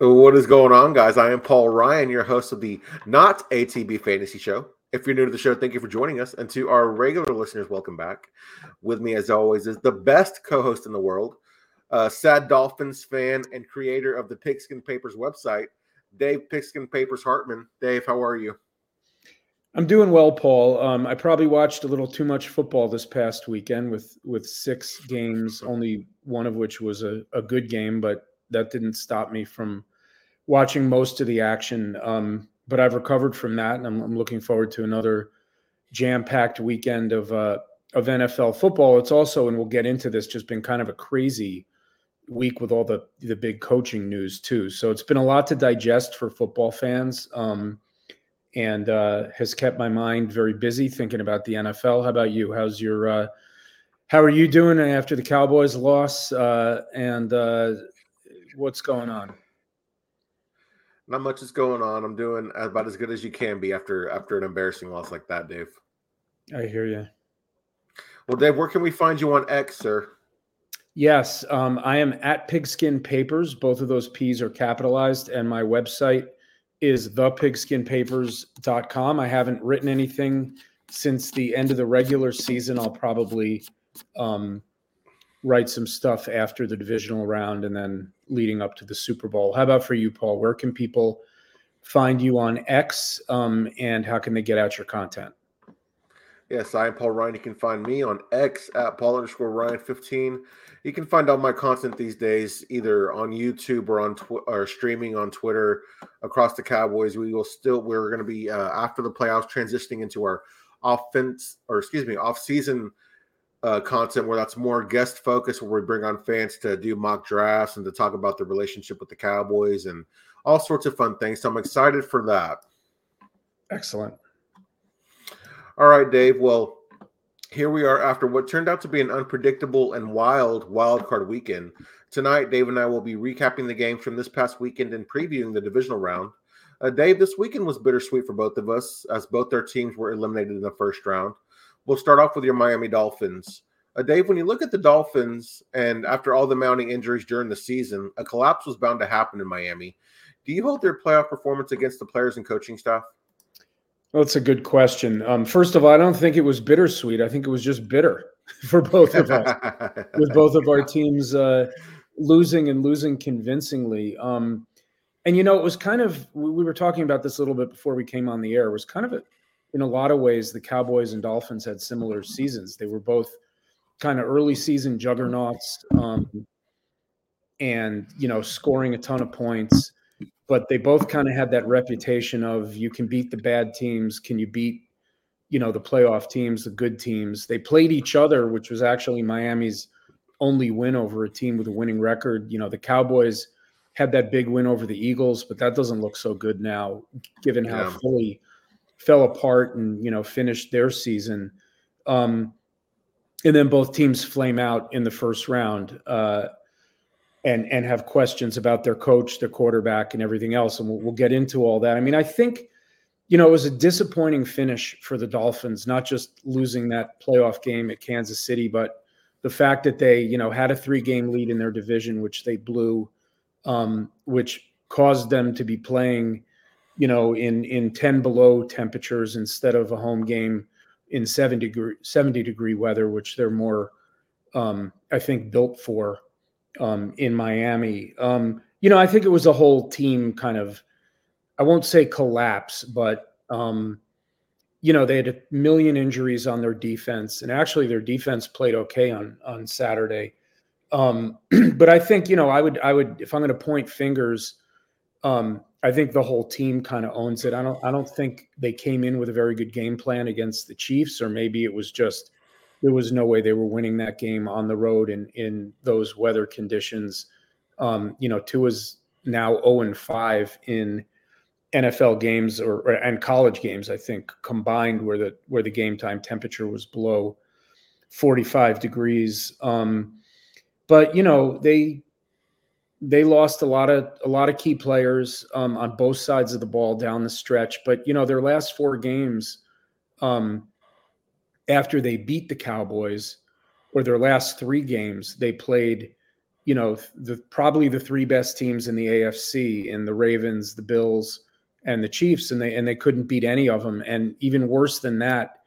What is going on, guys? I am Paul Ryan, your host of the Not ATB Fantasy Show. If you're new to the show, thank you for joining us. And to our regular listeners, welcome back. With me, as always, is the best co host in the world, uh, sad Dolphins fan and creator of the Pigskin Papers website, Dave Pigskin Papers Hartman. Dave, how are you? I'm doing well, Paul. Um, I probably watched a little too much football this past weekend with with six games, only one of which was a, a good game, but that didn't stop me from watching most of the action. Um, but I've recovered from that, and I'm, I'm looking forward to another jam-packed weekend of uh, of NFL football. It's also, and we'll get into this, just been kind of a crazy week with all the the big coaching news too. So it's been a lot to digest for football fans, um, and uh, has kept my mind very busy thinking about the NFL. How about you? How's your uh, how are you doing after the Cowboys loss? Uh, and uh, what's going on? Not much is going on. I'm doing about as good as you can be after after an embarrassing loss like that, Dave. I hear you. Well, Dave, where can we find you on X, sir? Yes, um, I am at Pigskin Papers. Both of those P's are capitalized, and my website is thepigskinpapers.com. I haven't written anything since the end of the regular season. I'll probably um, write some stuff after the divisional round and then leading up to the Super Bowl. How about for you, Paul? Where can people find you on X um, and how can they get out your content? Yes, I am Paul Ryan. You can find me on X at Paul underscore Ryan 15. You can find all my content these days either on YouTube or on tw- or streaming on Twitter across the Cowboys. We will still we're going to be uh, after the playoffs transitioning into our offense or excuse me off season uh, content where that's more guest focused, where we bring on fans to do mock drafts and to talk about the relationship with the Cowboys and all sorts of fun things. So I'm excited for that. Excellent. All right, Dave. Well, here we are after what turned out to be an unpredictable and wild wild card weekend. Tonight, Dave and I will be recapping the games from this past weekend and previewing the divisional round. Uh, Dave, this weekend was bittersweet for both of us as both their teams were eliminated in the first round. We'll start off with your Miami Dolphins. Uh, Dave, when you look at the Dolphins and after all the mounting injuries during the season, a collapse was bound to happen in Miami. Do you hold their playoff performance against the players and coaching staff? Well, that's a good question. Um, first of all, I don't think it was bittersweet. I think it was just bitter for both of us, with both of our teams uh, losing and losing convincingly. Um, and you know, it was kind of we were talking about this a little bit before we came on the air. It was kind of a in a lot of ways, the Cowboys and Dolphins had similar seasons. They were both kind of early season juggernauts, um, and you know, scoring a ton of points. But they both kind of had that reputation of you can beat the bad teams, can you beat, you know, the playoff teams, the good teams. They played each other, which was actually Miami's only win over a team with a winning record. You know, the Cowboys had that big win over the Eagles, but that doesn't look so good now, given how yeah. Philly fell apart and you know finished their season. Um, and then both teams flame out in the first round uh, and and have questions about their coach, their quarterback, and everything else. And we'll, we'll get into all that. I mean, I think you know it was a disappointing finish for the Dolphins, not just losing that playoff game at Kansas City, but the fact that they you know had a three game lead in their division, which they blew, um, which caused them to be playing you know, in in 10 below temperatures instead of a home game in 70 degree 70 degree weather, which they're more um, I think built for um, in Miami. Um, you know, I think it was a whole team kind of I won't say collapse, but um, you know, they had a million injuries on their defense, and actually their defense played okay on on Saturday. Um, but I think you know, I would I would if I'm going to point fingers, um, I think the whole team kind of owns it. I don't I don't think they came in with a very good game plan against the Chiefs, or maybe it was just there was no way they were winning that game on the road in in those weather conditions. Um, you know, Tua's now 0 and 5 in NFL games or, or, and college games, I think, combined where the where the game time temperature was below 45 degrees. Um, but you know, they they lost a lot of a lot of key players um, on both sides of the ball down the stretch. But you know, their last four games um, after they beat the Cowboys, or their last three games, they played, you know, the probably the three best teams in the AFC in the Ravens, the Bills, and the Chiefs, and they and they couldn't beat any of them. And even worse than that,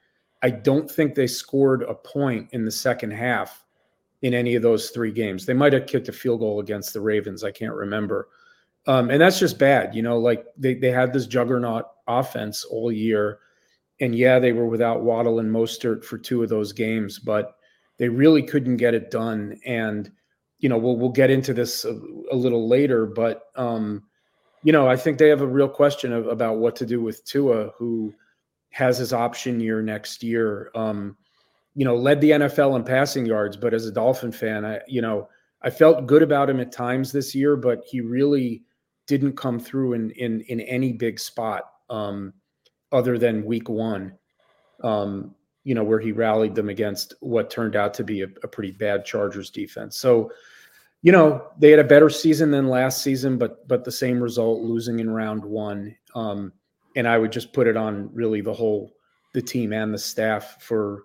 I don't think they scored a point in the second half in any of those three games. They might have kicked a field goal against the Ravens. I can't remember. Um, and that's just bad. You know, like they, they had this juggernaut offense all year. And yeah, they were without Waddle and Mostert for two of those games, but they really couldn't get it done. And you know, we'll we'll get into this a, a little later, but um, you know, I think they have a real question of, about what to do with Tua, who has his option year next year. Um, you know, led the NFL in passing yards, but as a Dolphin fan, I you know, I felt good about him at times this year, but he really didn't come through in in in any big spot um, other than week one. Um, you know, where he rallied them against what turned out to be a, a pretty bad Chargers defense. So you know they had a better season than last season, but but the same result, losing in round one. Um, and I would just put it on really the whole the team and the staff for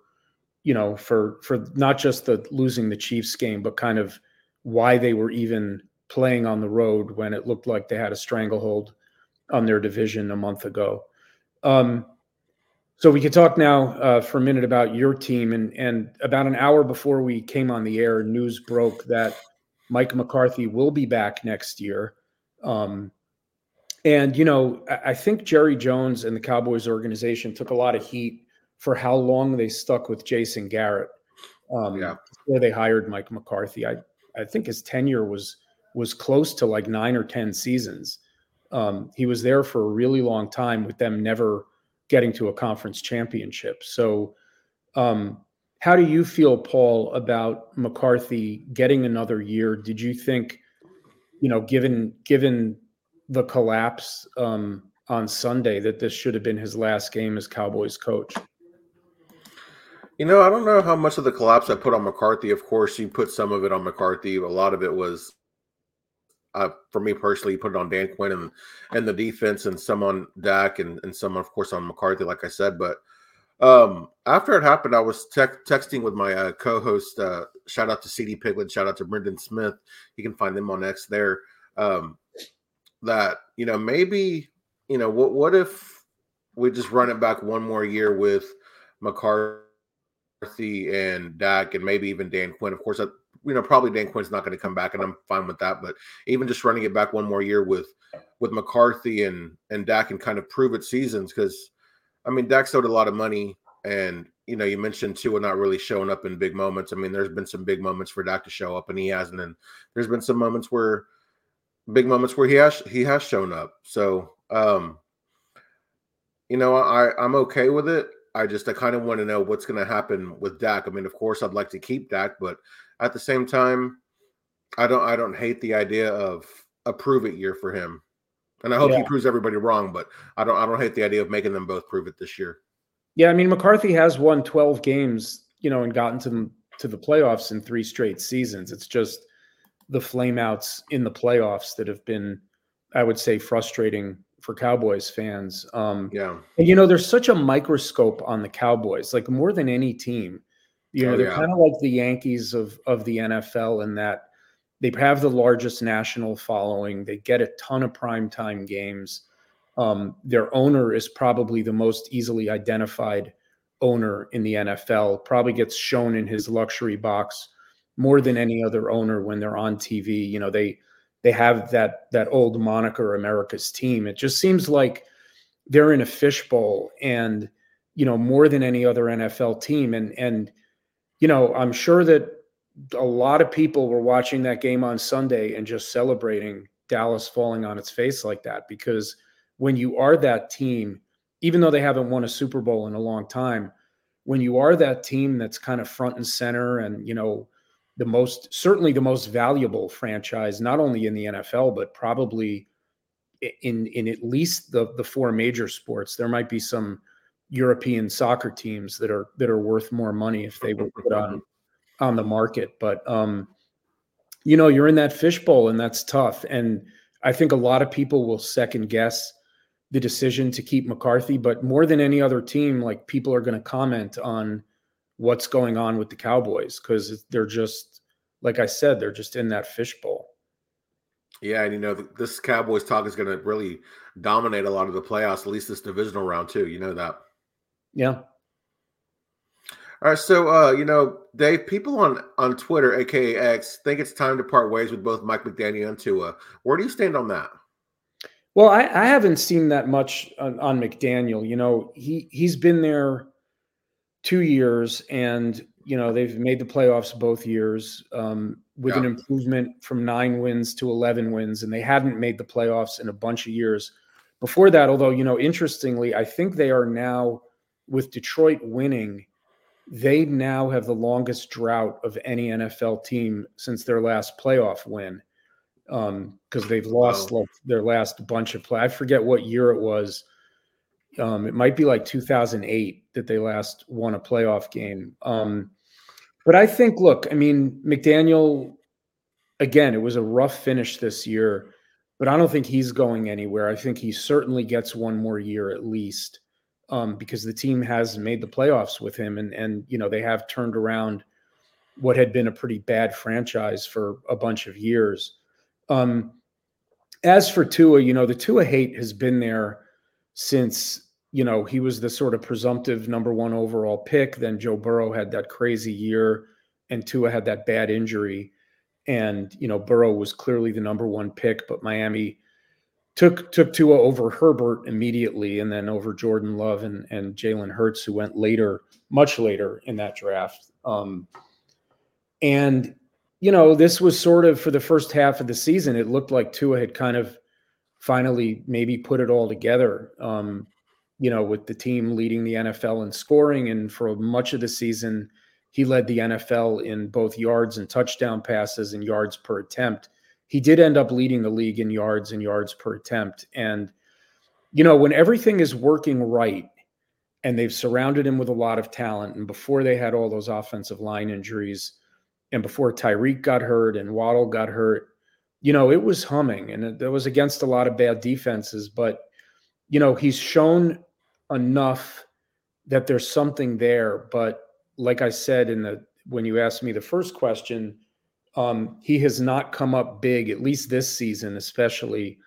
you know for for not just the losing the Chiefs game, but kind of why they were even playing on the road when it looked like they had a stranglehold on their division a month ago. Um, so we could talk now uh, for a minute about your team, and and about an hour before we came on the air, news broke that Mike McCarthy will be back next year. Um, and, you know, I, I think Jerry Jones and the Cowboys organization took a lot of heat for how long they stuck with Jason Garrett. Um, yeah. Where they hired Mike McCarthy. I, I think his tenure was was close to like nine or 10 seasons. Um, he was there for a really long time with them never getting to a conference championship. So, um, how do you feel, Paul, about McCarthy getting another year? Did you think, you know, given given the collapse um, on Sunday, that this should have been his last game as Cowboys coach? You know, I don't know how much of the collapse I put on McCarthy. Of course, you put some of it on McCarthy. A lot of it was, uh, for me personally, you put it on Dan Quinn and and the defense, and some on Dak, and and some, of course, on McCarthy, like I said. But um, after it happened, I was te- texting with my uh, co-host. Uh, shout out to CD Piglet. Shout out to Brendan Smith. You can find them on X there. Um, that you know maybe you know what what if we just run it back one more year with McCarthy and Dak and maybe even Dan Quinn. Of course, you know probably Dan Quinn's not going to come back, and I'm fine with that. But even just running it back one more year with with McCarthy and and Dak and kind of prove it seasons because I mean, Dak owed a lot of money, and you know, you mentioned Tua not really showing up in big moments. I mean, there's been some big moments for Dak to show up, and he hasn't. And there's been some moments where big moments where he has he has shown up. So, um, you know, I I'm okay with it. I just I kind of want to know what's going to happen with Dak. I mean, of course, I'd like to keep Dak, but at the same time, I don't I don't hate the idea of a prove it year for him. And I hope yeah. he proves everybody wrong, but I don't I don't hate the idea of making them both prove it this year. Yeah, I mean McCarthy has won 12 games, you know, and gotten to them to the playoffs in three straight seasons. It's just the flameouts in the playoffs that have been, I would say, frustrating for Cowboys fans. Um, yeah, and you know, there's such a microscope on the Cowboys, like more than any team. You know, oh, they're yeah. kind of like the Yankees of of the NFL in that they have the largest national following. They get a ton of primetime games. Um, their owner is probably the most easily identified owner in the NFL, probably gets shown in his luxury box more than any other owner when they're on TV. You know, they they have that that old moniker America's team. It just seems like they're in a fishbowl and you know more than any other NFL team and and you know, I'm sure that a lot of people were watching that game on Sunday and just celebrating Dallas falling on its face like that because when you are that team, even though they haven't won a Super Bowl in a long time, when you are that team that's kind of front and center and you know the most certainly the most valuable franchise not only in the NFL but probably in in at least the the four major sports there might be some European soccer teams that are that are worth more money if they were put on on the market. But um, you know, you're in that fishbowl, and that's tough. And I think a lot of people will second guess the decision to keep McCarthy, but more than any other team, like people are going to comment on what's going on with the Cowboys because they're just like I said, they're just in that fishbowl. Yeah, and you know this Cowboys talk is going to really dominate a lot of the playoffs, at least this divisional round too. You know that. Yeah. All right, so uh, you know, Dave, people on on Twitter, aka X, think it's time to part ways with both Mike McDaniel and Tua. Where do you stand on that? Well, I, I haven't seen that much on, on, McDaniel. You know, he he's been there two years, and you know they've made the playoffs both years um, with yeah. an improvement from nine wins to eleven wins, and they hadn't made the playoffs in a bunch of years before that. Although you know, interestingly, I think they are now with Detroit winning they now have the longest drought of any NFL team since their last playoff win because um, they've lost wow. like their last bunch of play. I forget what year it was. Um, it might be like 2008 that they last won a playoff game. Um, but I think, look, I mean, McDaniel, again, it was a rough finish this year, but I don't think he's going anywhere. I think he certainly gets one more year at least um, because the team has made the playoffs with him, and and you know they have turned around what had been a pretty bad franchise for a bunch of years. Um, as for Tua, you know the Tua hate has been there since you know he was the sort of presumptive number one overall pick. Then Joe Burrow had that crazy year, and Tua had that bad injury, and you know Burrow was clearly the number one pick, but Miami took took Tua over Herbert immediately, and then over Jordan Love and and Jalen Hurts, who went later, much later in that draft. Um, and you know, this was sort of for the first half of the season. It looked like Tua had kind of finally maybe put it all together. Um, you know, with the team leading the NFL in scoring, and for much of the season, he led the NFL in both yards and touchdown passes and yards per attempt he did end up leading the league in yards and yards per attempt. And, you know, when everything is working right and they've surrounded him with a lot of talent, and before they had all those offensive line injuries, and before Tyreek got hurt and Waddle got hurt, you know, it was humming and it, was against a lot of bad defenses. But, you know, he's shown enough that there's something there. But like I said in the when you asked me the first question, um, he has not come up big, at least this season, especially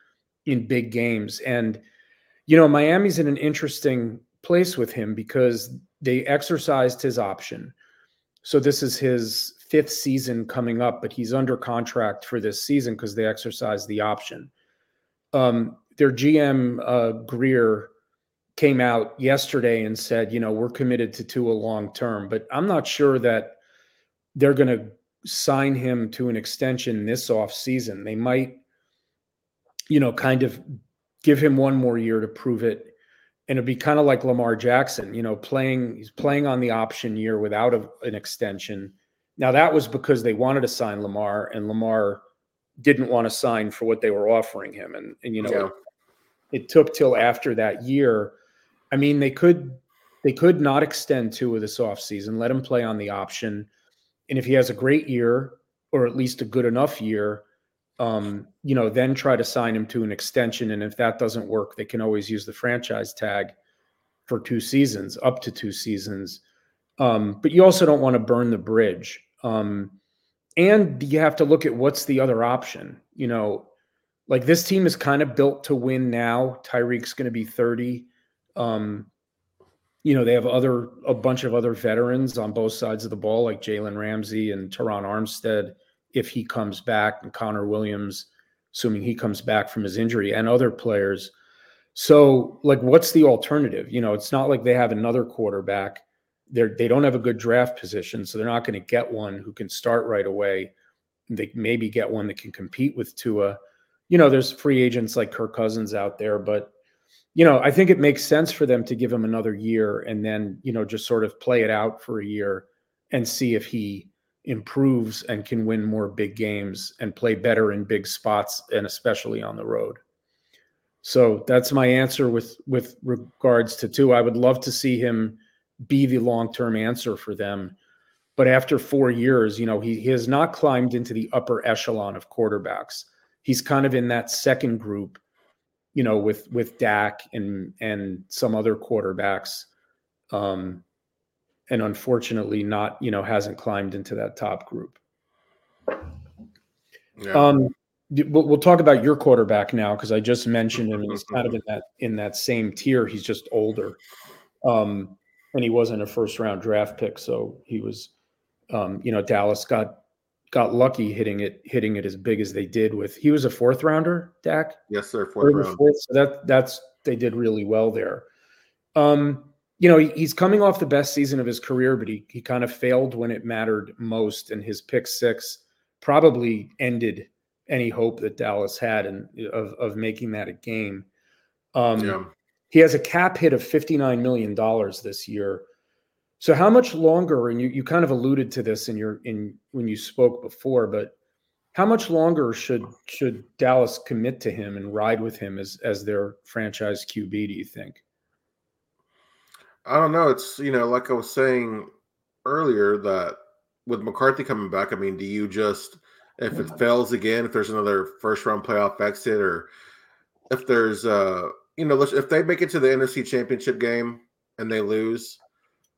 in big games. And, you know, Miami's in an interesting place with him because they exercised his option. So this is his fifth season coming up, but he's under contract for this season because they exercised the option. Um, their GM uh, Grier came out yesterday and said, you know, we're committed to Tua long term, but I'm not sure that they're going to sign him to an extension this off season. They might, you know, kind of give him one more year to prove it. And it'd be kind of like Lamar Jackson, you know, playing, he's playing on the option year without a, an extension. Now, that was because they wanted to sign Lamar, and Lamar didn't want to sign for what they were offering him. And, and you know, yeah. it, it took till after that year. I mean, they could they could not extend Tua of this offseason, let him play on the option and if he has a great year or at least a good enough year, um, you know, then try to sign him to an extension. And if that doesn't work, they can always use the franchise tag for two seasons, up to two seasons. Um, but you also don't want to burn the bridge. Um, and you have to look at what's the other option. You know, like this team is kind of built to win now. Tyreek's going to be 30. Um, you know, they have other a bunch of other veterans on both sides of the ball, like Jalen Ramsey and Terron Armstead, if he comes back, and Connor Williams, assuming he comes back from his injury, and other players. So, like, what's the alternative? You know, it's not like they have another quarterback. They're they don't have a good draft position, so they're not going to get one who can start right away. They maybe get one that can compete with Tua. You know, there's free agents like Kirk Cousins out there, but you know, I think it makes sense for them to give him another year and then, you know, just sort of play it out for a year and see if he improves and can win more big games and play better in big spots and especially on the road. So that's my answer with with regards to Tua. I would love to see him be the long-term answer for them. But after 4 years, you know, he, he has not climbed into the upper echelon of quarterbacks. He's kind of in that second group you know, with with Dak and and some other quarterbacks, um, and unfortunately not, you know, hasn't climbed into that top group. Yeah. Um, we'll, talk about your quarterback now because I just mentioned him. He's kind of in that in that same tier. He's just older, um, and he wasn't a first round draft pick, so he was, um, you know, Dallas got got lucky hitting it hitting it as big as they did with. He was a fourth rounder, Dak. Yes, sir. Fourth round. Fourth, so that that's they did really well there. Um, you know, he, he's coming off the best season of his career, but he he kind of failed when it mattered most, and his pick six probably ended any hope that Dallas had and of of making that a game. Um, yeah. He has a cap hit of fifty nine million dollars this year. So how much longer? And you you kind of alluded to this in your in when you spoke before, but how much longer should should Dallas commit to him and ride with him as as their franchise QB? Do you think? I don't know. It's you know, like I was saying earlier, that with McCarthy coming back, I mean, do you just if it fails again, if there's another first round playoff exit, or if there's uh you know, if they make it to the NFC Championship game and they lose,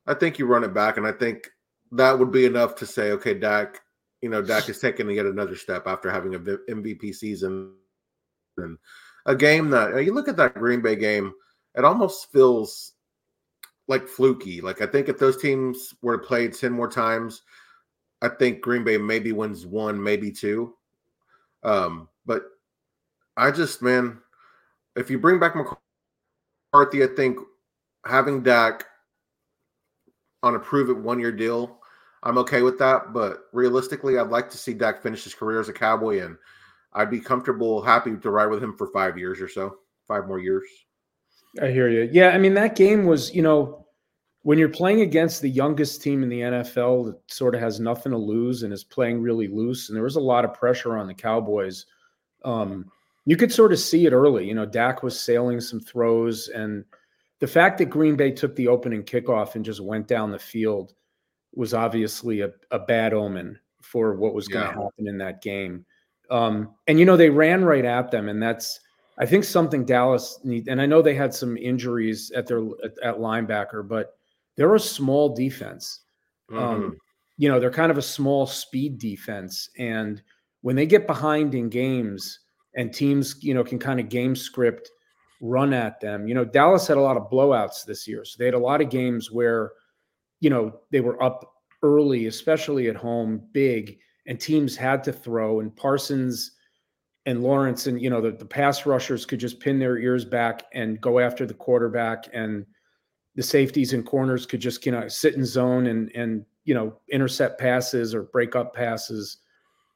I think you run it back, and I think that would be enough to say, okay, Dak, you know, Dak is taking yet another step after having a MVP season and a game that you look at that Green Bay game, it almost feels like fluky. Like I think if those teams were to play ten more times, I think Green Bay maybe wins one, maybe two. Um, but I just man, if you bring back McCarthy, I think having Dak on a prove it one year deal, I'm okay with that. But realistically, I'd like to see Dak finish his career as a Cowboy, and I'd be comfortable, happy to ride with him for five years or so, five more years. I hear you. Yeah, I mean that game was, you know, when you're playing against the youngest team in the NFL that sort of has nothing to lose and is playing really loose, and there was a lot of pressure on the Cowboys. Um, you could sort of see it early. You know, Dak was sailing some throws, and the fact that Green Bay took the opening kickoff and just went down the field was obviously a, a bad omen for what was going to yeah. happen in that game. Um, and you know, they ran right at them, and that's I think something Dallas need, and I know they had some injuries at their at, at linebacker, but they're a small defense. Um, mm-hmm. Um, you know, they're kind of a small speed defense, and when they get behind in games, and teams, you know, can kind of game script run at them. You know, Dallas had a lot of blowouts this year, so they had a lot of games where, you know, they were up early, especially at home, big, and teams had to throw, and Parsons and Lawrence and you know the, the pass rushers could just pin their ears back and go after the quarterback and the safeties and corners could just you know sit in zone and and you know intercept passes or break up passes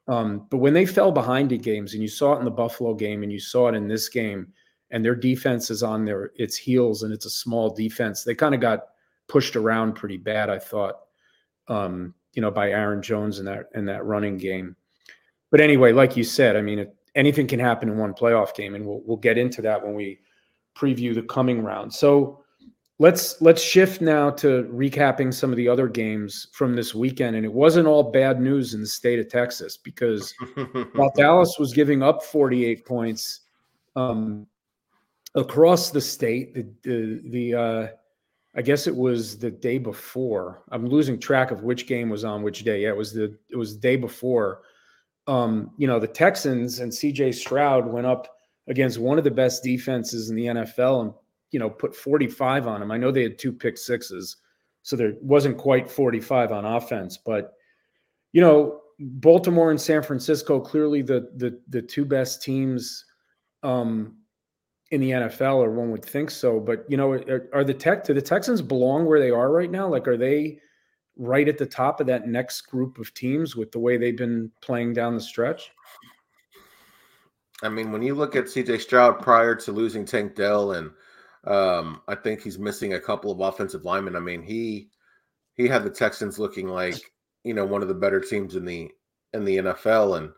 um, but when they fell behind in games and you saw it in the buffalo game and you saw it in this game and their defense is on their its heels and it's a small defense they kind of got pushed around pretty bad i thought um, you know by aaron jones in that in that running game but anyway like you said i mean it, anything can happen in one playoff game, and we'll we'll get into that when we preview the coming round. So let's let's shift now to recapping some of the other games from this weekend. And it wasn't all bad news in the state of Texas because while Dallas was giving up 48 points um, across the state, the the, the uh, I guess it was the day before. I'm losing track of which game was on which day. Yeah, it was the it was the day before um, you know, the Texans and CJ Stroud went up against one of the best defenses in the NFL and, you know, put 45 on them. I know they had two pick sixes, so there wasn't quite 45 on offense, but, you know, Baltimore and San Francisco clearly the the the two best teams um, in the NFL, or one would think so. But you know, are, are the tech do the Texans belong where they are right now? Like, are they right at the top of that next group of teams with the way they've been playing down the stretch? I mean, when you look at CJ Stroud prior to losing Tank Dell, and um, I think he's missing a couple of offensive linemen. I mean, he he had the Texans looking like you know one of the better teams in the in the NFL, and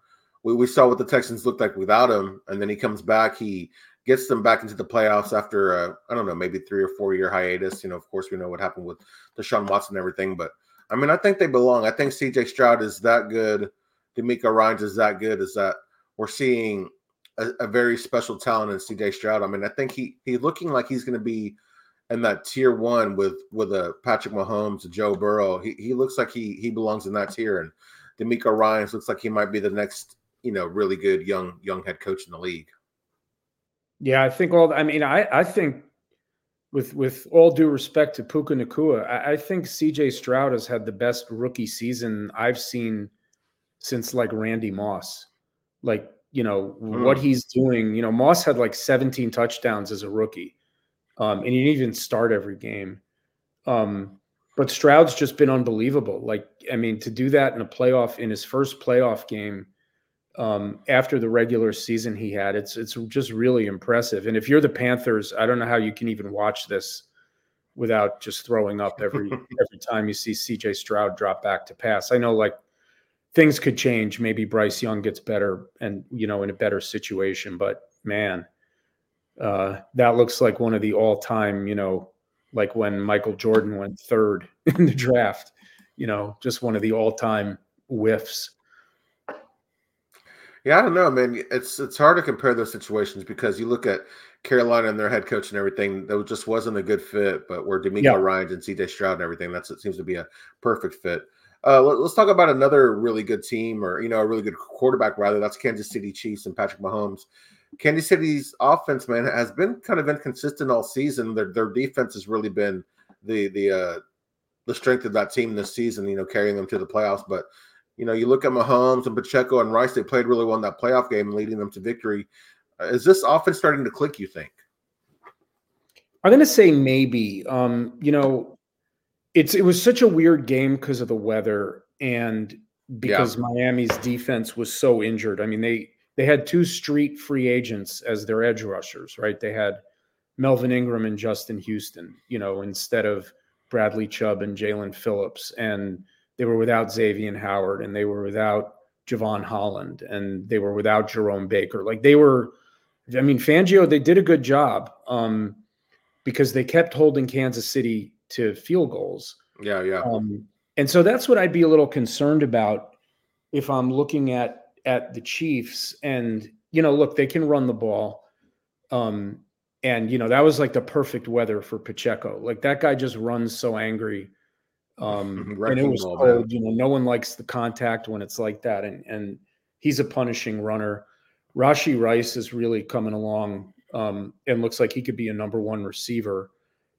we, we saw what the Texans looked like without him. And then he comes back, he gets them back into the playoffs after I don't know maybe three or four year hiatus. You know, of course, we know what happened with Deshaun Watson and everything, but I mean, I think they belong. I think CJ Stroud is that good. DeMeco Ryans is that good. Is that we're seeing a, a, very special talent in CJ Stroud. I mean, I think he he's looking like he's going to be in that tier one with with a Patrick Mahomes, Joe Burrow. He he looks like he he belongs in that tier. And DeMeco Ryans looks like he might be the next, you know, really good young young head coach in the league. Yeah, I think all. I mean, I I think with with all due respect to Puka Nacua, I, I think C.J. Stroud has had the best rookie season I've seen since like Randy Moss. Like you know mm. what he's doing. You know, Moss had like 17 touchdowns as a rookie, um, and he didn't even start every game. Um, but Stroud's just been unbelievable. Like, I mean, to do that in a playoff in his first playoff game um, after the regular season he had, it's it's just really impressive. And if you're the Panthers, I don't know how you can even watch this without just throwing up every every time you see CJ Stroud drop back to pass. I know like things could change. Maybe Bryce Young gets better and you know in a better situation, but man, uh, that looks like one of the all-time, you know, like when Michael Jordan went third in the draft, you know, just one of the all-time whiffs. Yeah, I don't know, man. it's it's hard to compare those situations because you look at Carolina and their head coach and everything, that just wasn't a good fit. But where DeMeco yeah. Ryans and CJ Stroud and everything, that's it seems to be a perfect fit. Uh, let, us talk about another really good team, or you know, a really good quarterback rather. That's Kansas City Chiefs and Patrick Mahomes. Kansas City's offense, man, has been kind of inconsistent all season. Their their defense has really been the the uh, the strength of that team this season. You know, carrying them to the playoffs. But you know, you look at Mahomes and Pacheco and Rice; they played really well in that playoff game, leading them to victory. Uh, is this offense starting to click? You think? I'm going to say maybe. Um, you know, it's it was such a weird game because of the weather and because yeah. Miami's defense was so injured. I mean, they they had two street free agents as their edge rushers, right? They had Melvin Ingram and Justin Houston, you know, instead of Bradley Chubb and Jaelan Phillips. And they were without Xavier Howard and they were without Jevon Holland and they were without Jerome Baker. Like they were, I mean, Fangio, they did a good job um, because they kept holding Kansas City to field goals. Yeah, yeah. Um, and so that's what I'd be a little concerned about if I'm looking at at the Chiefs, and you know, look, they can run the ball. Um, and you know, that was like the perfect weather for Pacheco. Like that guy just runs so angry. Um, and it was cold. You know, no one likes the contact when it's like that, and and he's a punishing runner. Rashee Rice is really coming along um, and looks like he could be a number one receiver.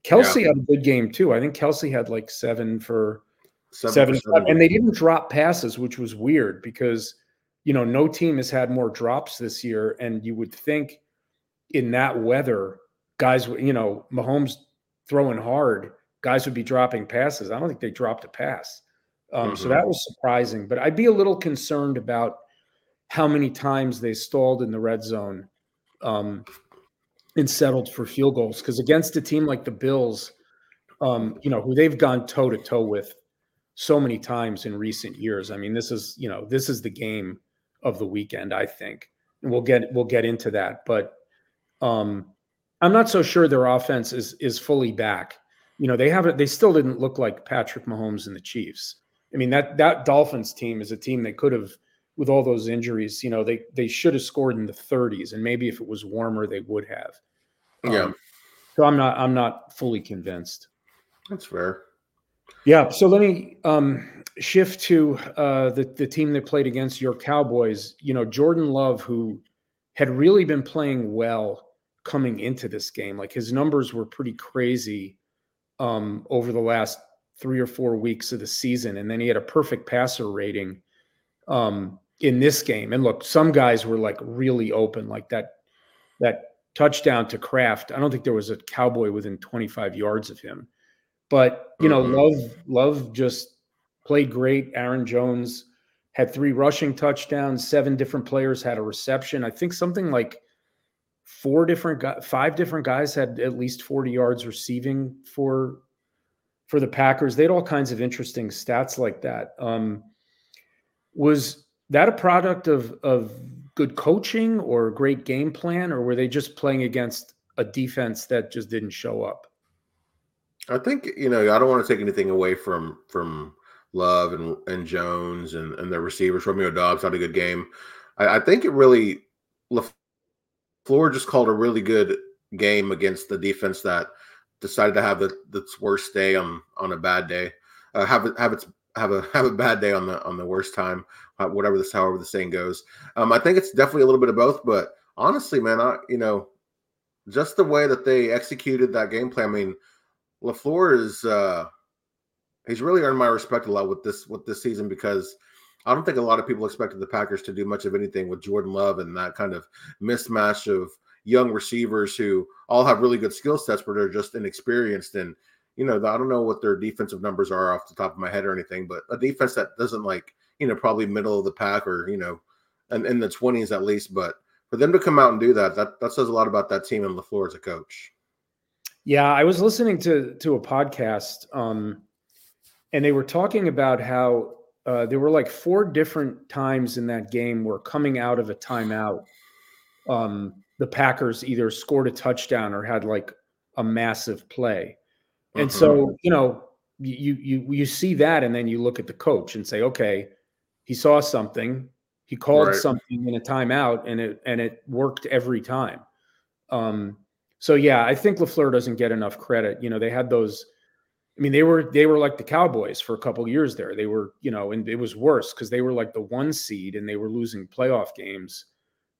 Kelce yeah. had a good game too. I think Kelce had like seven for seven, seven and they didn't drop passes, which was weird because you know, no team has had more drops this year. And you would think in that weather, guys, you know, Mahomes throwing hard, guys would be dropping passes. I don't think they dropped a pass. Um, mm-hmm. So that was surprising. But I'd be a little concerned about how many times they stalled in the red zone um, and settled for field goals. Because against a team like the Bills, um, you know, who they've gone toe to toe with so many times in recent years. I mean, this is, you know, this is the game of the weekend, I think. And we'll get we'll get into that, but um, I'm not so sure their offense is is fully back. You know, they haven't they still didn't look like Patrick Mahomes and the Chiefs. I mean, that that Dolphins team is a team they could have with all those injuries, you know, they they should have scored in the 30s and maybe if it was warmer they would have. Yeah. Um, so I'm not I'm not fully convinced. That's fair. Yeah. So let me um, shift to uh, the the team that played against your Cowboys. You know, Jordan Love, who had really been playing well coming into this game, like his numbers were pretty crazy um, over the last three or four weeks of the season, and then he had a perfect passer rating um, in this game. And look, some guys were like really open, like that that touchdown to Kraft. I don't think there was a Cowboy within 25 yards of him. But you know, mm-hmm. Love Love just played great. Aaron Jones had three rushing touchdowns. Seven different players had a reception. I think something like four different guys, five different guys had at least 40 yards receiving for for the Packers. They had all kinds of interesting stats like that. Um, was that a product of of good coaching or great game plan, or were they just playing against a defense that just didn't show up? I think you know I don't want to take anything away from from Love and and Jones and and their receivers. Romeo Doubs had a good game. I, I think it really LaFleur just called a really good game against the defense that decided to have the, its worst day on on a bad day. Uh, have have its have a have a bad day on the on the worst time, uh, whatever this however the saying goes. Um, I think it's definitely a little bit of both, but honestly, man, I you know, just the way that they executed that game plan. I mean, Lafleur is uh, he's really earned my respect a lot with this with this season because I don't think a lot of people expected the Packers to do much of anything with Jordan Love and that kind of mismatch of young receivers who all have really good skill sets, but are just inexperienced. And, you know, I don't know what their defensive numbers are off the top of my head or anything, but a defense that doesn't like, you know, probably middle of the pack or, you know, in, in the 20s at least. But for them to come out and do that, that, that says a lot about that team and LaFleur as a coach. Yeah, I was listening to to a podcast, um, and they were talking about how uh, there were like four different times in that game where coming out of a timeout, um, the Packers either scored a touchdown or had like a massive play. And so, mm-hmm. you know, you you you see that and then you look at the coach and say, okay, he saw something, he called right. something in a timeout and it and it worked every time. Um so yeah, I think LaFleur doesn't get enough credit. You know, they had those I mean, they were they were like the Cowboys for a couple years there. They were, you know, and it was worse because they were like the one seed and they were losing playoff games.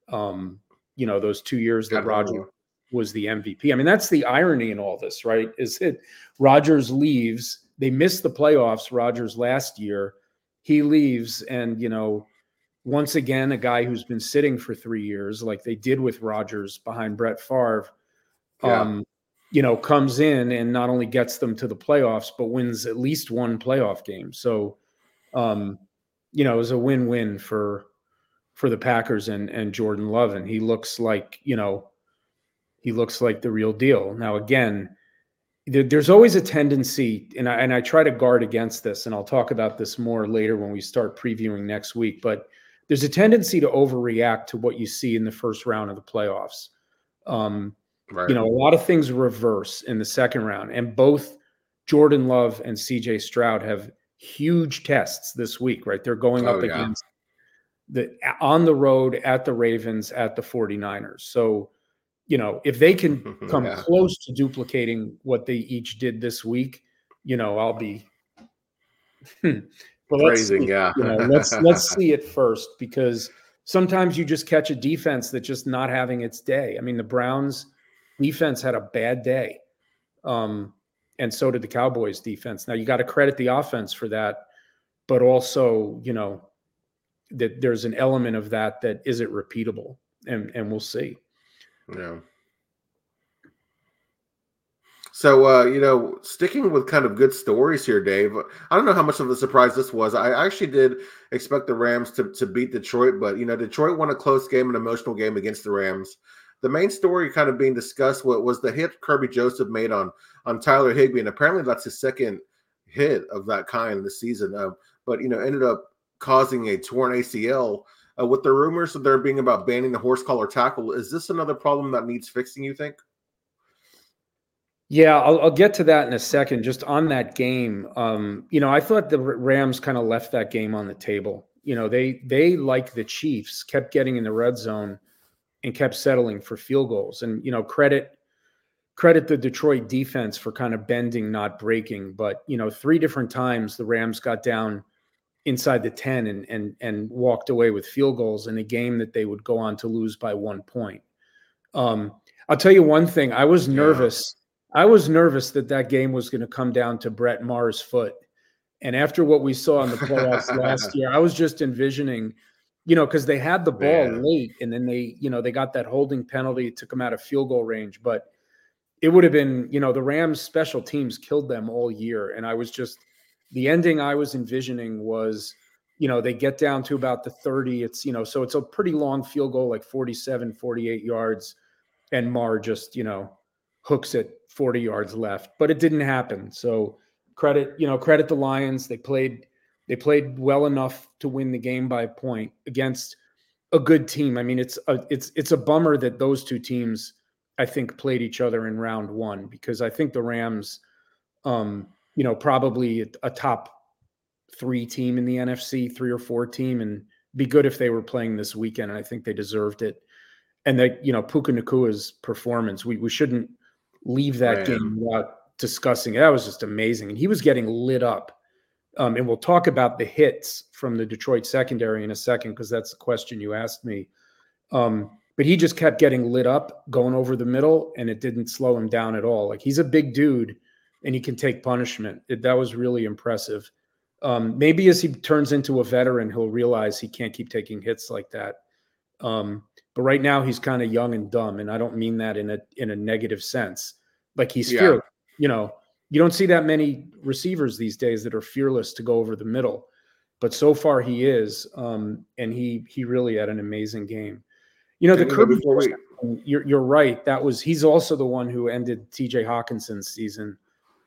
Um, you know, those two years that Roger was the MVP. I mean, that's the irony in all this, right? Is it Rodgers leaves, they missed the playoffs, Rodgers last year. He leaves, and you know, once again, a guy who's been sitting for three years, like they did with Rodgers behind Brett Favre. Yeah. Um, you know, comes in and not only gets them to the playoffs, but wins at least one playoff game. So, um, you know, it was a win-win for for the Packers and and Jordan Love, and he looks like you know, he looks like the real deal. Now, again, there, there's always a tendency, and I and I try to guard against this, and I'll talk about this more later when we start previewing next week. But there's a tendency to overreact to what you see in the first round of the playoffs. Um, Right. You know, a lot of things reverse in the second round, and both Jordan Love and CJ Stroud have huge tests this week, right? They're going oh, up yeah. against the on the road at the Ravens at the 49ers. So, you know, if they can come yeah. close to duplicating what they each did this week, you know, I'll be well, praising, see, yeah. you know, let's let's see it first because sometimes you just catch a defense that's just not having its day. I mean, the Browns defense had a bad day. Um, and so did the Cowboys defense. Now you got to credit the offense for that, but also, you know, that there's an element of that that isn't repeatable and and we'll see. Yeah. So uh, you know, sticking with kind of good stories here, Dave. I don't know how much of a surprise this was. I actually did expect the Rams to, to beat Detroit, but you know, Detroit won a close game, an emotional game against the Rams the main story kind of being discussed what was the hit Kerby Joseph made on on Tyler Higbee, and apparently that's his second hit of that kind this season. Um, but you know, ended up causing a torn ACL. Uh, with the rumors of there being about banning the horse collar tackle, is this another problem that needs fixing? You think? Yeah, I'll, I'll, get to that in a second. Just on that game, um, you know, I thought the Rams kind of left that game on the table. You know, they they like the Chiefs kept getting in the red zone and kept settling for field goals. And you know, credit credit the Detroit defense for kind of bending, not breaking. But you know, three different times the Rams got down inside the 10 and and and walked away with field goals in a game that they would go on to lose by one point. Um, I'll tell you one thing. I was nervous. Yeah. I was nervous that that game was going to come down to Brett Maher's foot. And after what we saw in the playoffs last year, I was just envisioning you know, because they had the ball Man. late and then they, you know, they got that holding penalty, took them out of field goal range. But it would have been, you know, the Rams special teams killed them all year. And I was just, the ending I was envisioning was, you know, they get down to about the 30. It's, you know, so it's a pretty long field goal, like 47, 48 yards. And Maher just, you know, hooks it 40 yards left. But it didn't happen. So credit, you know, credit the Lions. They played they played well enough to win the game by a point against a good team. I mean, it's a, it's it's a bummer that those two teams I think played each other in round one because I think the Rams, um, you know, probably a top three team in the NFC, three or four team, and be good if they were playing this weekend. And I think they deserved it. And that you know Puka Nacua's performance, we we shouldn't leave that game without discussing it. That was just amazing, and he was getting lit up Um, and we'll talk about the hits from the Detroit secondary in a second because that's the question you asked me. Um, but he just kept getting lit up going over the middle, and it didn't slow him down at all. Like he's a big dude, and he can take punishment. It, that was really impressive. Um, maybe as he turns into a veteran, he'll realize he can't keep taking hits like that. Um, but right now, he's kind of young and dumb, and I don't mean that in a in a negative sense. Like he's yeah. fearless, you know. You don't see that many receivers these days that are fearless to go over the middle, but so far he is, um, and he he really had an amazing game. You know, the Kerby. You're you're right. That was he's also the one who ended T.J. Hockenson's season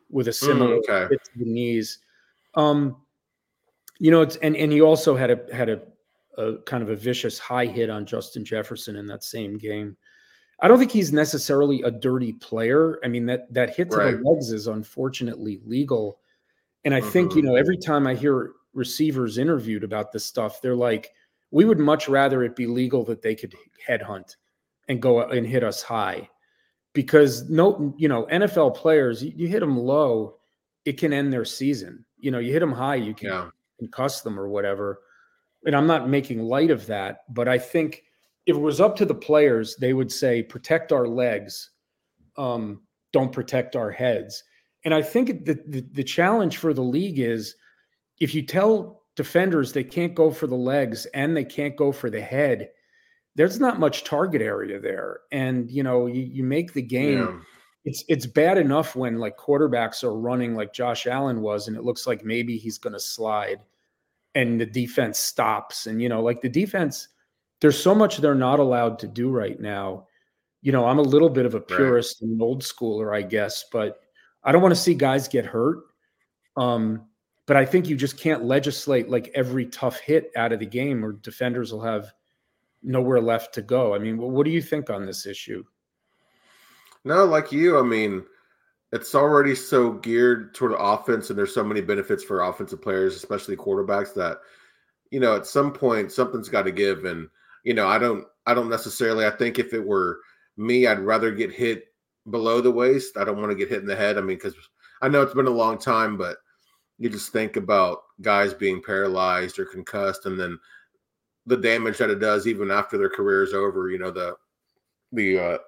with a mm, similar mm, okay. hit to the knees. Um, you know, it's and and he also had a had a, a kind of a vicious high hit on Justin Jefferson in that same game. I don't think he's necessarily a dirty player. I mean that that hit to right. the legs is unfortunately legal, and I mm-hmm. think you know every time I hear receivers interviewed about this stuff, they're like, we would much rather it be legal that they could headhunt and go and hit us high, because no, you know NFL players, you, you hit them low, it can end their season. You know, you hit them high, you can. Yeah concuss them or whatever. And I'm not making light of that, but I think if it was up to the players, they would say, protect our legs, um, don't protect our heads. And I think the, the, the challenge for the league is if you tell defenders they can't go for the legs and they can't go for the head, there's not much target area there. And you know, you, you make the game. Yeah. It's it's bad enough when like quarterbacks are running like Josh Allen was, and it looks like maybe he's going to slide and the defense stops. And, you know, like the defense, there's so much they're not allowed to do right now. You know, I'm a little bit of a purist right. and an old schooler, I guess, but I don't want to see guys get hurt. Um, but I think you just can't legislate like every tough hit out of the game, or defenders will have nowhere left to go. I mean, what do you think on this issue? No, like you, I mean, it's already so geared toward offense, and there's so many benefits for offensive players, especially quarterbacks, that you know at some point something's got to give. And you know, I don't, I don't necessarily. I think if it were me, I'd rather get hit below the waist. I don't want to get hit in the head. I mean, because I know it's been a long time, but you just think about guys being paralyzed or concussed, and then the damage that it does even after their career is over. You know, the the uh,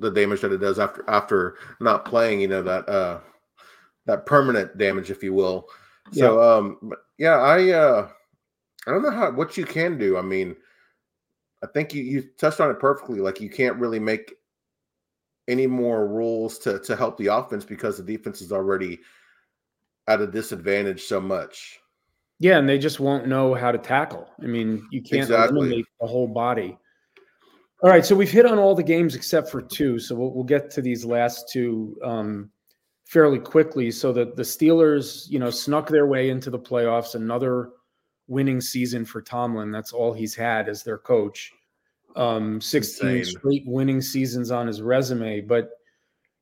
the damage that it does after after not playing. You know that uh that permanent damage, if you will. So yeah. um yeah, I uh I don't know how what you can do. I mean, I think you you touched on it perfectly. Like you can't really make any more rules to to help the offense because the defense is already at a disadvantage so much. Yeah, and they just won't know how to tackle. I mean, you can't exactly. eliminate the whole body. All right, so we've hit on all the games except for two. So we'll, we'll get to these last two um, fairly quickly. So that the Steelers, you know, snuck their way into the playoffs. Another winning season for Tomlin. That's all he's had as their coach. Um, 16 Insane. straight winning seasons on his resume, but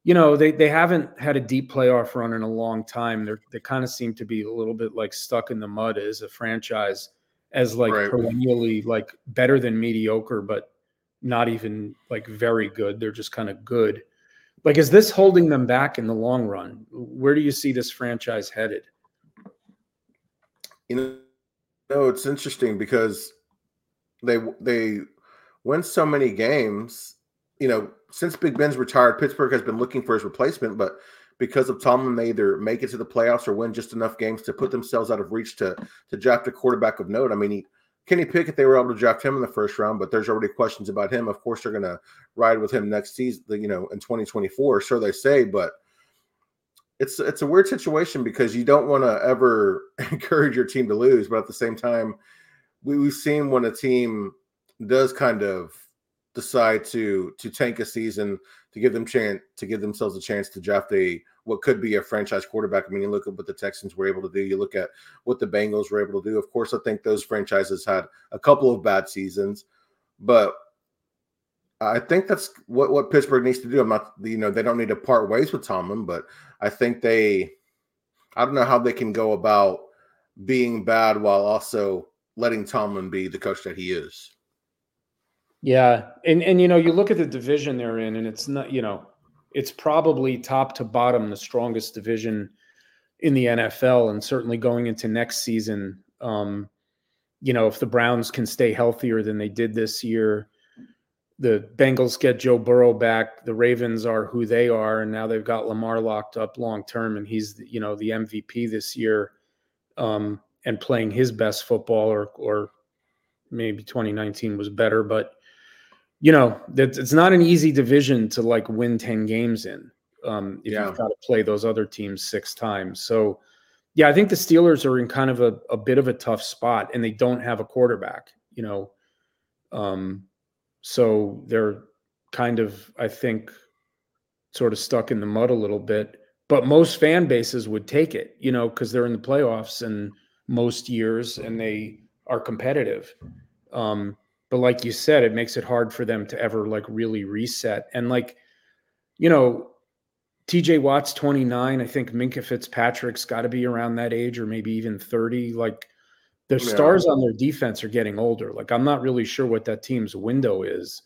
you know they they haven't had a deep playoff run in a long time. They're they kind of seem to be a little bit like stuck in the mud as a franchise, as like right. perennially like better than mediocre, but not even like very good. They're just kind of good. Like, is this holding them back in the long run? Where do you see this franchise headed? You know, it's interesting because they they win so many games. You know, since Big Ben's retired, Pittsburgh has been looking for his replacement, but because of Tomlin, they either make it to the playoffs or win just enough games to put themselves out of reach to to draft a quarterback of note. I mean, he Kenny Pickett, they were able to draft him in the first round, but there's already questions about him. Of course, they're going to ride with him next season, you know, in 2024, so they say. But it's it's a weird situation because you don't want to ever encourage your team to lose, but at the same time, we, we've seen when a team does kind of decide to to tank a season to give them chance to give themselves a chance to draft a what could be a franchise quarterback. I mean, you look at what the Texans were able to do. You look at what the Bengals were able to do. Of course, I think those franchises had a couple of bad seasons, but I think that's what what Pittsburgh needs to do. I'm not, you know, they don't need to part ways with Tomlin, but I think they, I don't know how they can go about being bad while also letting Tomlin be the coach that he is. Yeah, and and you know, you look at the division they're in, and it's not, you know, it's probably top to bottom the strongest division in the NFL, and certainly going into next season. Um, you know, if the Browns can stay healthier than they did this year, the Bengals get Joe Burrow back. The Ravens are who they are, and now they've got Lamar locked up long term, and he's you know the MVP this year, um, and playing his best football, or or maybe 2019 was better, but you know it's not an easy division to like win 10 games in. Um, if yeah. you've got to play those other teams six times, so yeah, I think the Steelers are in kind of a, a bit of a tough spot, and they don't have a quarterback. You know, um, so they're kind of, I think, sort of stuck in the mud a little bit. But most fan bases would take it, you know, because they're in the playoffs and most years and they are competitive. Um, but like you said, it makes it hard for them to ever like really reset. And like, you know, TJ Watt's 29. I think Minkah Fitzpatrick's got to be around that age or maybe even 30. Like the yeah. stars on their defense are getting older. Like I'm not really sure what that team's window is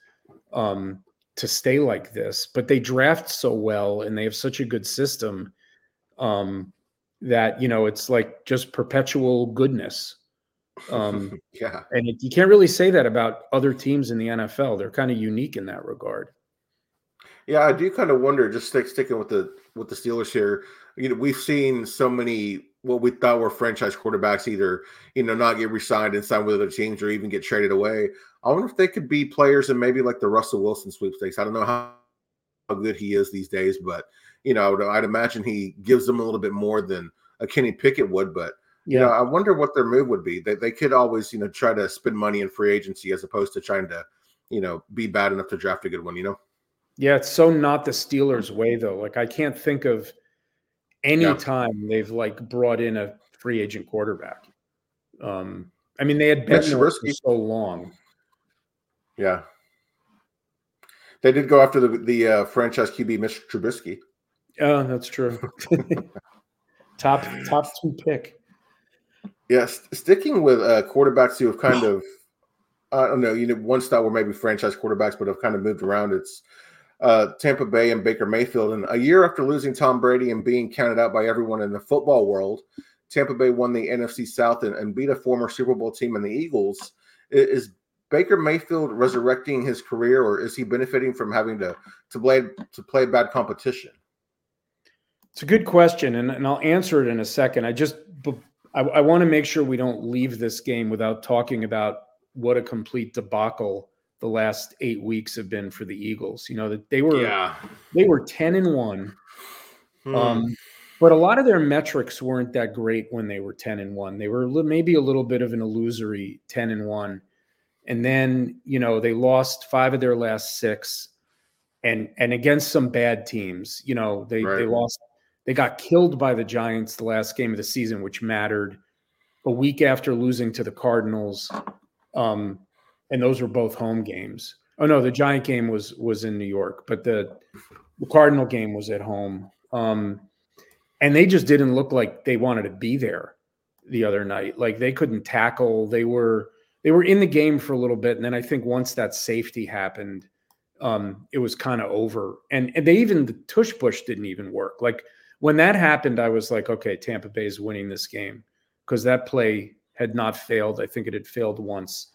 um, to stay like this, but they draft so well and they have such a good system um, that you know it's like just perpetual goodness. Um, yeah, and it, you can't really say that about other teams in the NFL. They're kind of unique in that regard. Yeah, I do kind of wonder. Just stick, sticking with the with the Steelers here. You know, we've seen so many what we thought were franchise quarterbacks either you know not get resigned and sign with other teams or even get traded away. I wonder if they could be players and maybe like the Russell Wilson sweepstakes. I don't know how, how good he is these days, but you know I'd imagine he gives them a little bit more than a Kenny Pickett would. But yeah. you know I wonder what their move would be. They they could always you know try to spend money in free agency as opposed to trying to you know be bad enough to draft a good one. You know. Yeah, it's so not the Steelers' way though. Like I can't think of anytime yeah. they've like brought in a free agent quarterback. Um, I mean, they had been so long. Yeah, they did go after the the uh, franchise QB, Mr. Trubisky. Oh, that's true. top top two pick. Yes, sticking with uh, quarterbacks who have kind of, I don't know, you know, one style where maybe franchise quarterbacks, but have kind of moved around. It's uh, Tampa Bay and Baker Mayfield. And a year after losing Tom Brady and being counted out by everyone in the football world, Tampa Bay won the NFC South and, and beat a former Super Bowl team in the Eagles. Is Baker Mayfield resurrecting his career, or is he benefiting from having to to play to play bad competition? It's a good question, and, and I'll answer it in a second. I just I, I want to make sure we don't leave this game without talking about what a complete debacle the last eight weeks have been for the Eagles. You know that they were yeah. they were ten and one, hmm. um, but a lot of their metrics weren't that great when they were ten and one. They were maybe a little bit of an illusory ten and one, and then you know they lost five of their last six, and and against some bad teams. You know they right. they lost. They got killed by the Giants the last game of the season, which mattered. A week after losing to the Cardinals, um, and those were both home games. Oh no, the Giant game was was in New York, but the the Cardinal game was at home. Um, and they just didn't look like they wanted to be there the other night. Like they couldn't tackle. They were they were in the game for a little bit, and then I think once that safety happened, um, it was kind of over. And, and they even the tush push didn't even work. Like when that happened, I was like, okay, Tampa Bay is winning this game because that play had not failed. I think it had failed once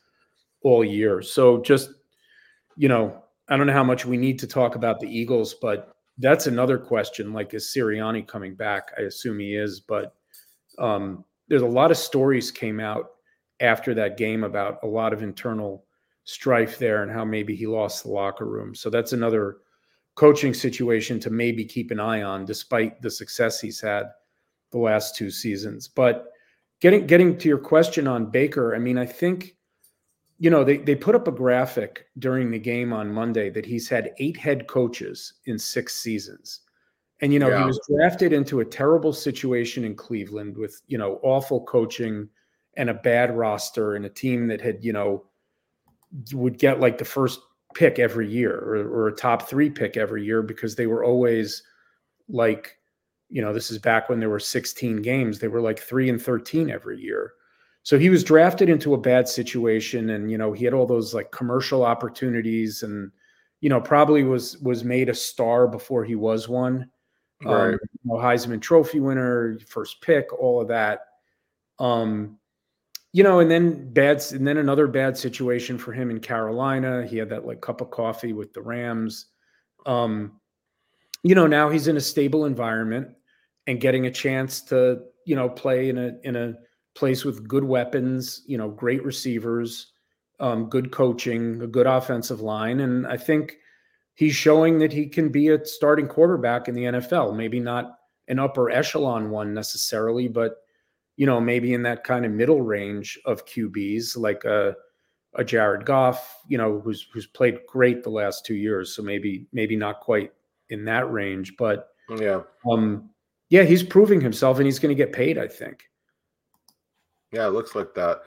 all year. So just, you know, I don't know how much we need to talk about the Eagles, but that's another question. Like, is Sirianni coming back? I assume he is, but um, there's a lot of stories came out after that game about a lot of internal strife there and how maybe he lost the locker room. So that's another coaching situation to maybe keep an eye on, despite the success he's had the last two seasons. But getting getting to your question on Baker, I mean, I think you know, they, they put up a graphic during the game on Monday that he's had eight head coaches in six seasons. And, you know, yeah. he was drafted into a terrible situation in Cleveland with, you know, awful coaching and a bad roster and a team that had, you know, would get like the first pick every year or, or a top three pick every year because they were always like, you know, this is back when there were 16 games. They were like three and 13 every year. So he was drafted into a bad situation, and you know he had all those like commercial opportunities, and you know probably was was made a star before he was one. right. um, you know, Heisman Trophy winner, first pick, all of that. Um, you know, and then bad, and then another bad situation for him in Carolina. He had that like cup of coffee with the Rams. Um, you know, now he's in a stable environment and getting a chance to, you know, play in a in a place with good weapons, you know, great receivers, um, good coaching, a good offensive line, and I think he's showing that he can be a starting quarterback in the NFL. Maybe not an upper echelon one necessarily, but you know, maybe in that kind of middle range of QBs, like a a Jared Goff, you know, who's who's played great the last two years. So maybe maybe not quite in that range, but yeah, um, yeah, he's proving himself, and he's going to get paid. I think. Yeah, it looks like that.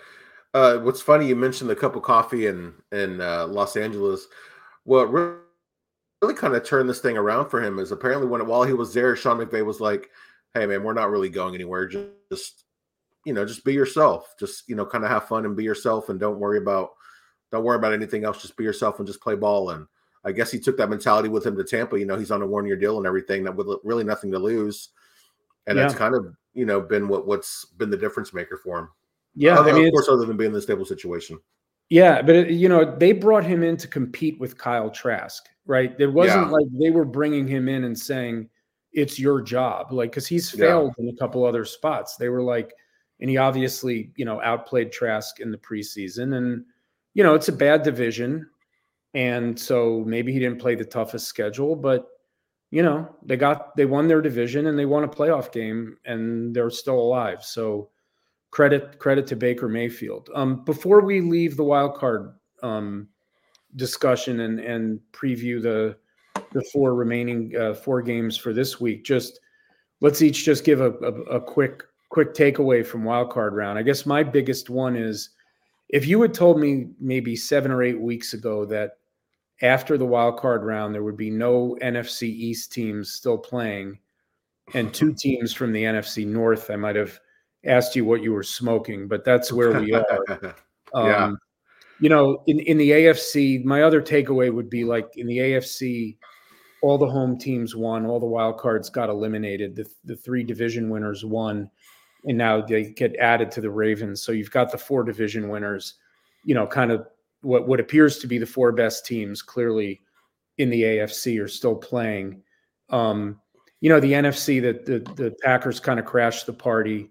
Uh, what's funny, you mentioned the cup of coffee in in uh, Los Angeles. What really, really kind of turned this thing around for him is apparently when while he was there, Sean McVay was like, "Hey, man, we're not really going anywhere. Just you know, just be yourself. Just you know, kind of have fun and be yourself, and don't worry about don't worry about anything else. Just be yourself and just play ball. And I guess he took that mentality with him to Tampa. You know, he's on a one year deal and everything, that with really nothing to lose. And yeah. that's kind of you know been what what's been the difference maker for him. Yeah, other, I mean, of course, other than being in the stable situation. Yeah, but it, you know, they brought him in to compete with Kyle Trask, right? It wasn't yeah. like they were bringing him in and saying it's your job, like because he's failed yeah. in a couple other spots. They were like and he obviously you know outplayed Trask in the preseason, and you know it's a bad division, and so maybe he didn't play the toughest schedule, but you know they got they won their division and they won a playoff game and they're still alive. So credit credit to Baker Mayfield. Um, before we leave the wild card um, discussion and and preview the the four remaining uh, four games for this week, just let's each just give a, a, a quick quick takeaway from wild card round. I guess my biggest one is if you had told me maybe seven or eight weeks ago that after the wild card round there would be no NFC East teams still playing and two teams from the NFC North, I might have asked you what you were smoking, but that's where we are. Um, yeah. You know, in, in the AFC, my other takeaway would be like in the AFC, all the home teams won, all the wild cards got eliminated. The, the three division winners won and now they get added to the Ravens. So you've got the four division winners, you know, kind of what what appears to be the four best teams clearly in the AFC are still playing. Um, you know, the NFC that the the Packers kind of crashed the party,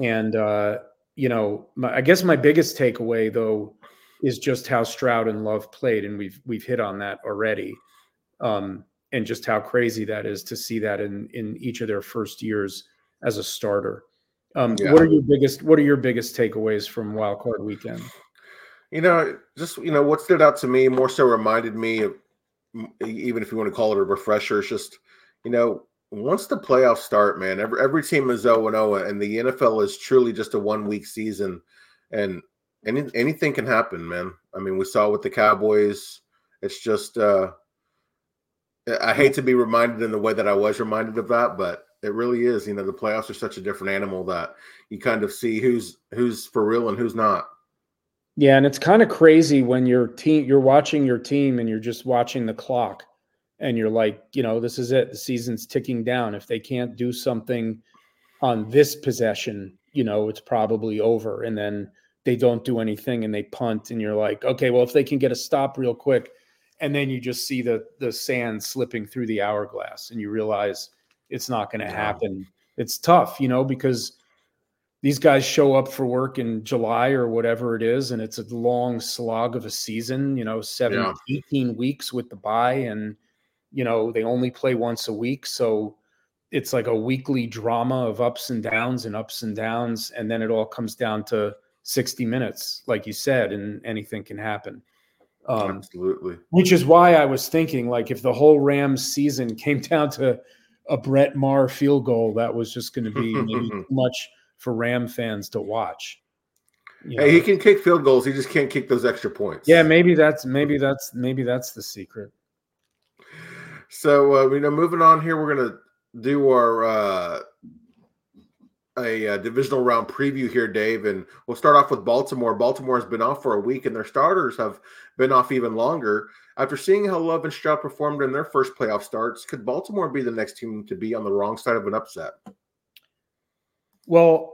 and uh, you know, my, I guess my biggest takeaway though is just how Stroud and Love played, and we've we've hit on that already, um, and just how crazy that is to see that in in each of their first years as a starter. Um, yeah. What are your biggest What are your biggest takeaways from Wild Card Weekend? You know, just you know, what stood out to me more so reminded me of, even if you want to call it a refresher, it's just you know, once the playoffs start, man, every every team is 0 and 0, and the NFL is truly just a one week season, and any, anything can happen, man. I mean, we saw with the Cowboys. It's just uh I hate to be reminded in the way that I was reminded of that, but it really is. You know, the playoffs are such a different animal that you kind of see who's who's for real and who's not. Yeah, and it's kind of crazy when your team you're watching your team and you're just watching the clock and you're like, you know, this is it. The season's ticking down. If they can't do something on this possession, you know, it's probably over. And then they don't do anything and they punt and you're like, okay, well, if they can get a stop real quick, and then you just see the the sand slipping through the hourglass and you realize it's not going to happen. It's tough, you know, because these guys show up for work in July or whatever it is, and it's a long slog of a season, you know, seven, yeah. 18 weeks with the bye, and you know, they only play once a week. So it's like a weekly drama of ups and downs and ups and downs, and then it all comes down to 60 minutes, like you said, and anything can happen. Um, Absolutely. Which is why I was thinking, like, if the whole Rams season came down to a Brett Maher field goal that was just going to be much for Ram fans to watch. You hey, he can kick field goals. He just can't kick those extra points. Yeah, maybe that's maybe that's maybe that's the secret. So uh, you know, moving on here, we're gonna do our uh, a, a, divisional round preview here, Dave, and we'll start off with Baltimore. Baltimore has been off for a week, and their starters have been off even longer. After seeing how Love and Stroud performed in their first playoff starts, could Baltimore be the next team to be on the wrong side of an upset? Well,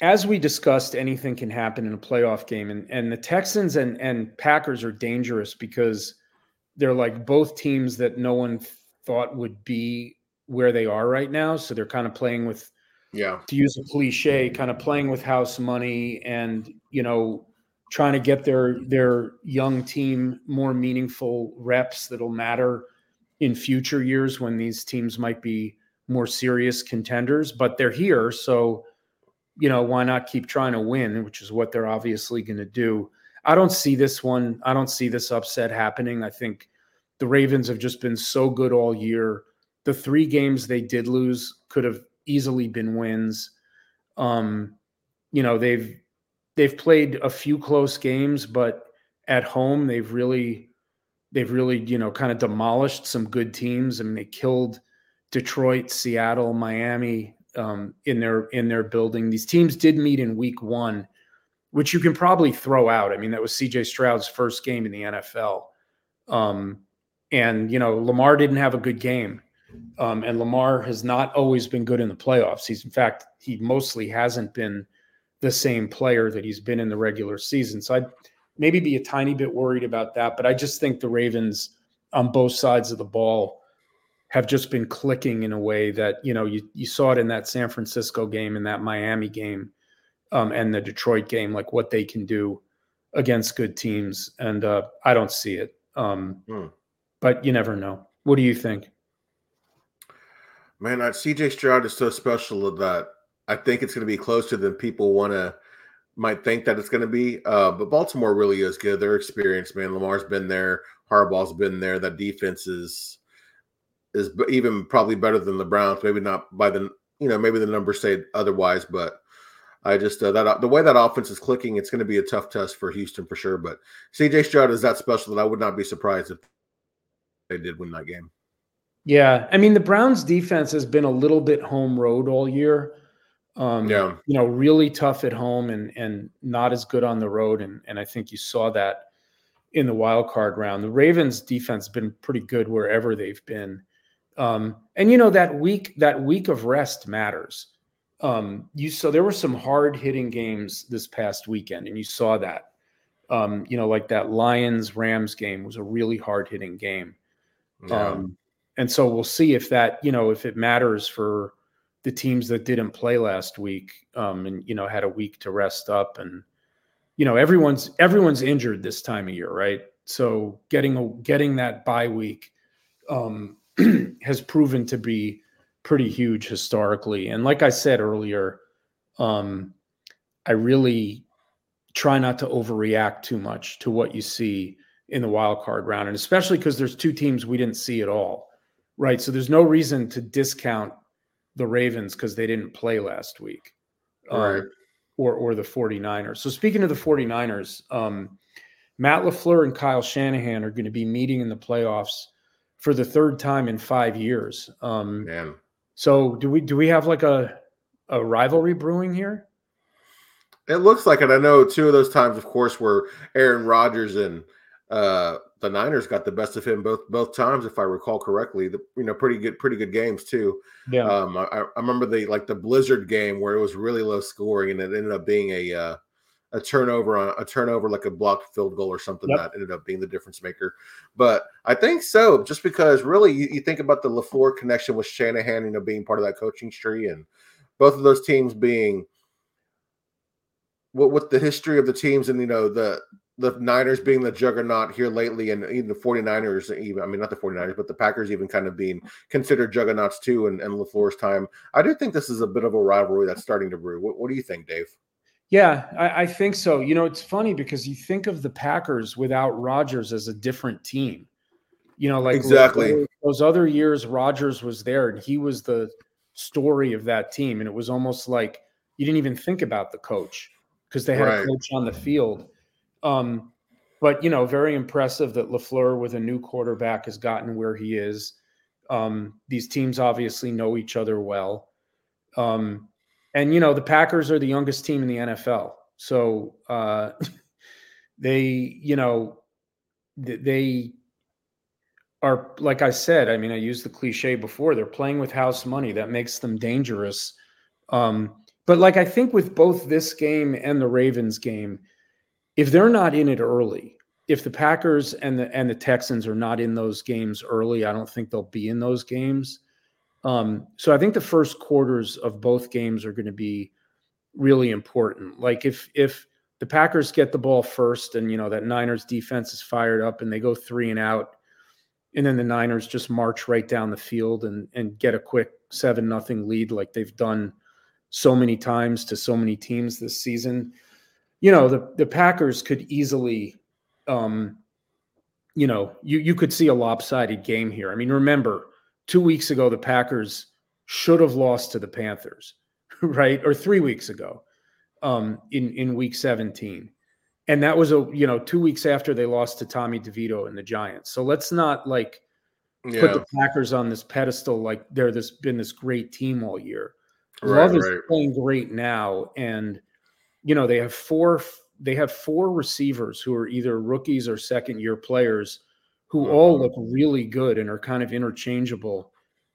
as we discussed, anything can happen in a playoff game, and and the Texans and and Packers are dangerous because they're like both teams that no one thought would be where they are right now. So they're kind of playing with, yeah, to use a cliche, kind of playing with house money and you know trying to get their their young team more meaningful reps that'll matter in future years when these teams might be more serious contenders. But they're here, so you know why not keep trying to win, which is what they're obviously going to do. I don't see this one. I don't see this upset happening. I think the Ravens have just been so good all year. The three games they did lose could have easily been wins. Um, you know, they've they've played a few close games, but at home they've really they've really, you know, kind of demolished some good teams. I mean, they killed Detroit, Seattle, Miami um, in their in their building. These teams did meet in week one which you can probably throw out. I mean, that was CJ Stroud's first game in the NFL. Um, and, you know, Lamar didn't have a good game. Um, and Lamar has not always been good in the playoffs. He's, in fact, he mostly hasn't been the same player that he's been in the regular season. So I'd maybe be a tiny bit worried about that. But I just think the Ravens on both sides of the ball have just been clicking in a way that, you know, you, you saw it in that San Francisco game and that Miami game um, and the Detroit game, like what they can do against good teams. And uh, I don't see it. Um, hmm. But you never know. What do you think? Man, CJ Stroud is so special that I think it's going to be closer than people want to might think that it's going to be. Uh, but Baltimore really is good. They're experienced, man. Lamar's been there. Harbaugh's been there. That defense is is even probably better than the Browns. Maybe not by the you know maybe the numbers say otherwise, but I just uh, that the way that offense is clicking, it's going to be a tough test for Houston for sure. But CJ Stroud is that special that I would not be surprised if they did win that game. Yeah, I mean the Browns' defense has been a little bit home road all year. Um, yeah, you know, really tough at home and and not as good on the road, and and I think you saw that in the wild card round. The Ravens' defense has been pretty good wherever they've been, um, and you know that week that week of rest matters um, you so there were some hard hitting games this past weekend, and you saw that. Um, you know, like that Lions Rams game was a really hard hitting game. Yeah. Um, and so we'll see if that, you know, if it matters for the teams that didn't play last week um, and you know had a week to rest up and you know everyone's everyone's injured this time of year, right? So getting a, getting that bye week um, has proven to be pretty huge historically. And like I said earlier, um, I really try not to overreact too much to what you see in the wild card round, and especially because there's two teams we didn't see at all, right? So there's no reason to discount the Ravens because they didn't play last week. Um, or or the 49ers. So speaking of the 49ers, um, Matt LaFleur and Kyle Shanahan are going to be meeting in the playoffs for the third time in five years. Um, Man. So do we do we have like a a rivalry brewing here? It looks like it. I know two of those times, of course, were Aaron Rodgers and uh, the Niners got the best of him both both times, if I recall correctly. The you know pretty good pretty good games too. Yeah. Um, I, I remember the like the Blizzard game where it was really low scoring and it ended up being a uh, a turnover on a turnover like a blocked field goal or something yep. that ended up being the difference maker. But I think so, just because really you, you, think about the LaFleur connection with Shanahan, you know, being part of that coaching tree and both of those teams being what with the history of the teams and you know the the Niners being the juggernaut here lately and even the 49ers even I mean not the 49ers but the Packers even kind of being considered juggernauts too and, and LaFleur's time. I do think this is a bit of a rivalry that's starting to brew. What, what do you think, Dave? Yeah, I, I, think so. You know, it's funny because you think of the Packers without Rodgers as a different team. You know, like exactly those other years, Rodgers was there and he was the story of that team, and it was almost like you didn't even think about the coach because they had right. a coach on the field. Um, but you know, very impressive that LaFleur with a new quarterback has gotten where he is. Um, these teams obviously know each other well. Um, and you know the Packers are the youngest team in the NFL, so uh, they you know they are like I said. I mean, I used the cliche before. They're playing with house money that makes them dangerous. Um, but like I think with both this game and the Ravens game, if they're not in it early, if the Packers and the and the Texans are not in those games early, I don't think they'll be in those games. Um, so I think the first quarters of both games are going to be really important. Like if if the Packers get the ball first and you know that Niners defense is fired up and they go three and out, and then the Niners just march right down the field and and get a quick seven nothing lead like they've done so many times to so many teams this season. You know, the the Packers could easily um you know, you you could see a lopsided game here. I mean, remember, 2 weeks ago the Packers should have lost to the Panthers, right? Or 3 weeks ago. Um in in week 17. And that was a, you know, 2 weeks after they lost to Tommy DeVito and the Giants. So let's not like yeah. put the Packers on this pedestal like they're this been this great team all year. Right, Love is playing great now, and you know they have four. They have four receivers who are either rookies or second year players, who mm-hmm. all look really good and are kind of interchangeable,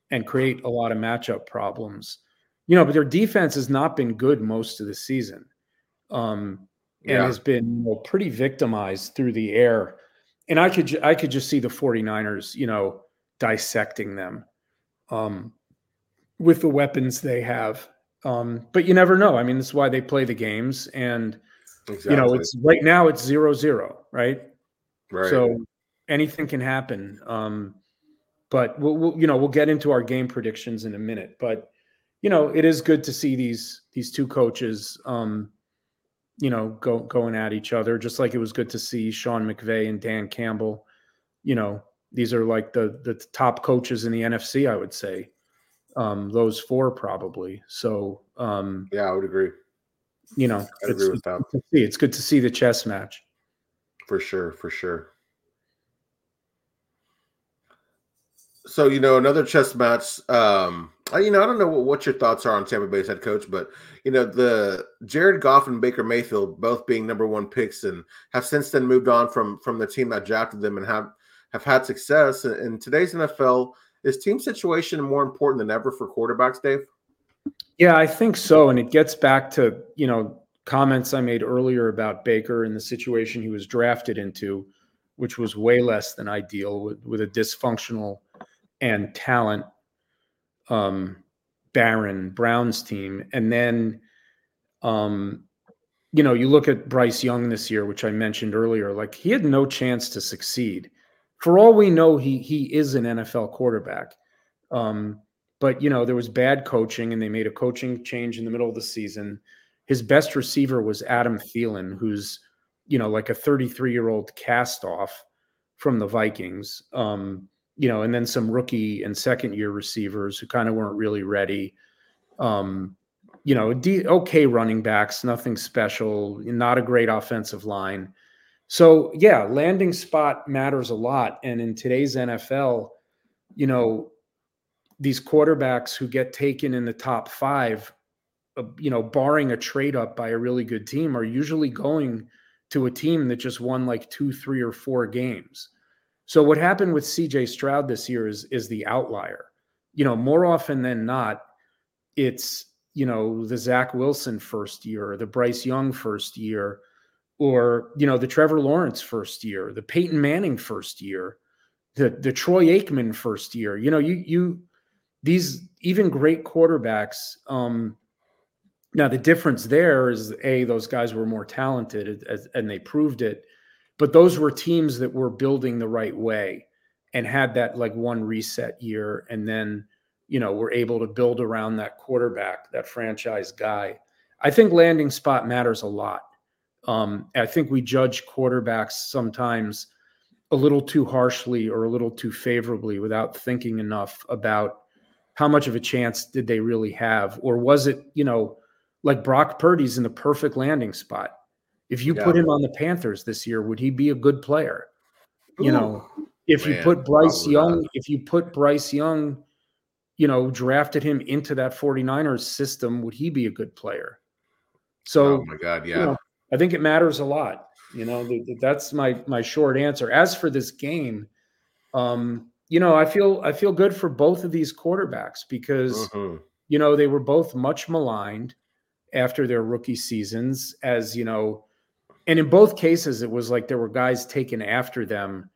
and create a lot of matchup problems. You know, but their defense has not been good most of the season, um, and yeah. has been you know, pretty victimized through the air. And I could I could just see the 49ers, you know, dissecting them. Um, with the weapons they have. Um, but you never know. I mean, that's why they play the games. And, exactly. you know, it's right now it's zero zero, right? Right. So anything can happen. Um, but we'll, we'll, you know, we'll get into our game predictions in a minute. But, you know, it is good to see these these two coaches, um, you know, go going at each other. Just like it was good to see Sean McVay and Dan Campbell. You know, these are like the the top coaches in the NFC, I would say um, those four probably. So um, yeah, I would agree. You know, I agree with that. See, it's good to see the chess match. For sure, for sure. So you know, another chess match. Um, you know, I don't know what, what your thoughts are on Tampa Bay's head coach, but you know, the Jared Goff and Baker Mayfield both being number one picks and have since then moved on from from the team that drafted them and have have had success in today's NFL is team situation more important than ever for quarterbacks, Dave? Yeah, I think so. And it gets back to, you know, comments I made earlier about Baker and the situation he was drafted into, which was way less than ideal with, with a dysfunctional and talent um, barren Browns team. And then, um, you know, you look at Bryce Young this year, which I mentioned earlier, like he had no chance to succeed for all we know, he he is an NFL quarterback. Um, but you know, there was bad coaching, and they made a coaching change in the middle of the season. His best receiver was Adam Thielen, who's you know like a 33 year old cast off from the Vikings. Um, you know, and then some rookie and second year receivers who kind of weren't really ready. Um, you know, okay running backs, nothing special, not a great offensive line. So yeah, landing spot matters a lot. And in today's NFL, you know, these quarterbacks who get taken in the top five, uh, you know, barring a trade up by a really good team, are usually going to a team that just won like two, three, or four games. So what happened with CJ Stroud this year is is the outlier. You know, more often than not, it's you know the Zach Wilson first year, the Bryce Young first year, or you know the Trevor Lawrence first year, the Peyton Manning first year, the the Troy Aikman first year. You know, you you these even great quarterbacks. Um, now the difference there is a those guys were more talented as, and they proved it, but those were teams that were building the right way and had that like one reset year, and then you know were able to build around that quarterback, that franchise guy. I think landing spot matters a lot um, I think we judge quarterbacks sometimes a little too harshly or a little too favorably without thinking enough about how much of a chance did they really have, or was it, you know, like Brock Purdy's in the perfect landing spot. If you yeah. put him on the Panthers this year, would he be a good player? Ooh, you know, if man, you put Bryce Young, not. if you put Bryce Young you know, drafted him into that 49ers system, would he be a good player? So, oh my God, yeah. You know, I think it matters a lot. You know, that's my my short answer. As for this game, um, you know, I feel I feel good for both of these quarterbacks because mm-hmm. you know they were both much maligned after their rookie seasons, as you know, and in both cases it was like there were guys taken after them,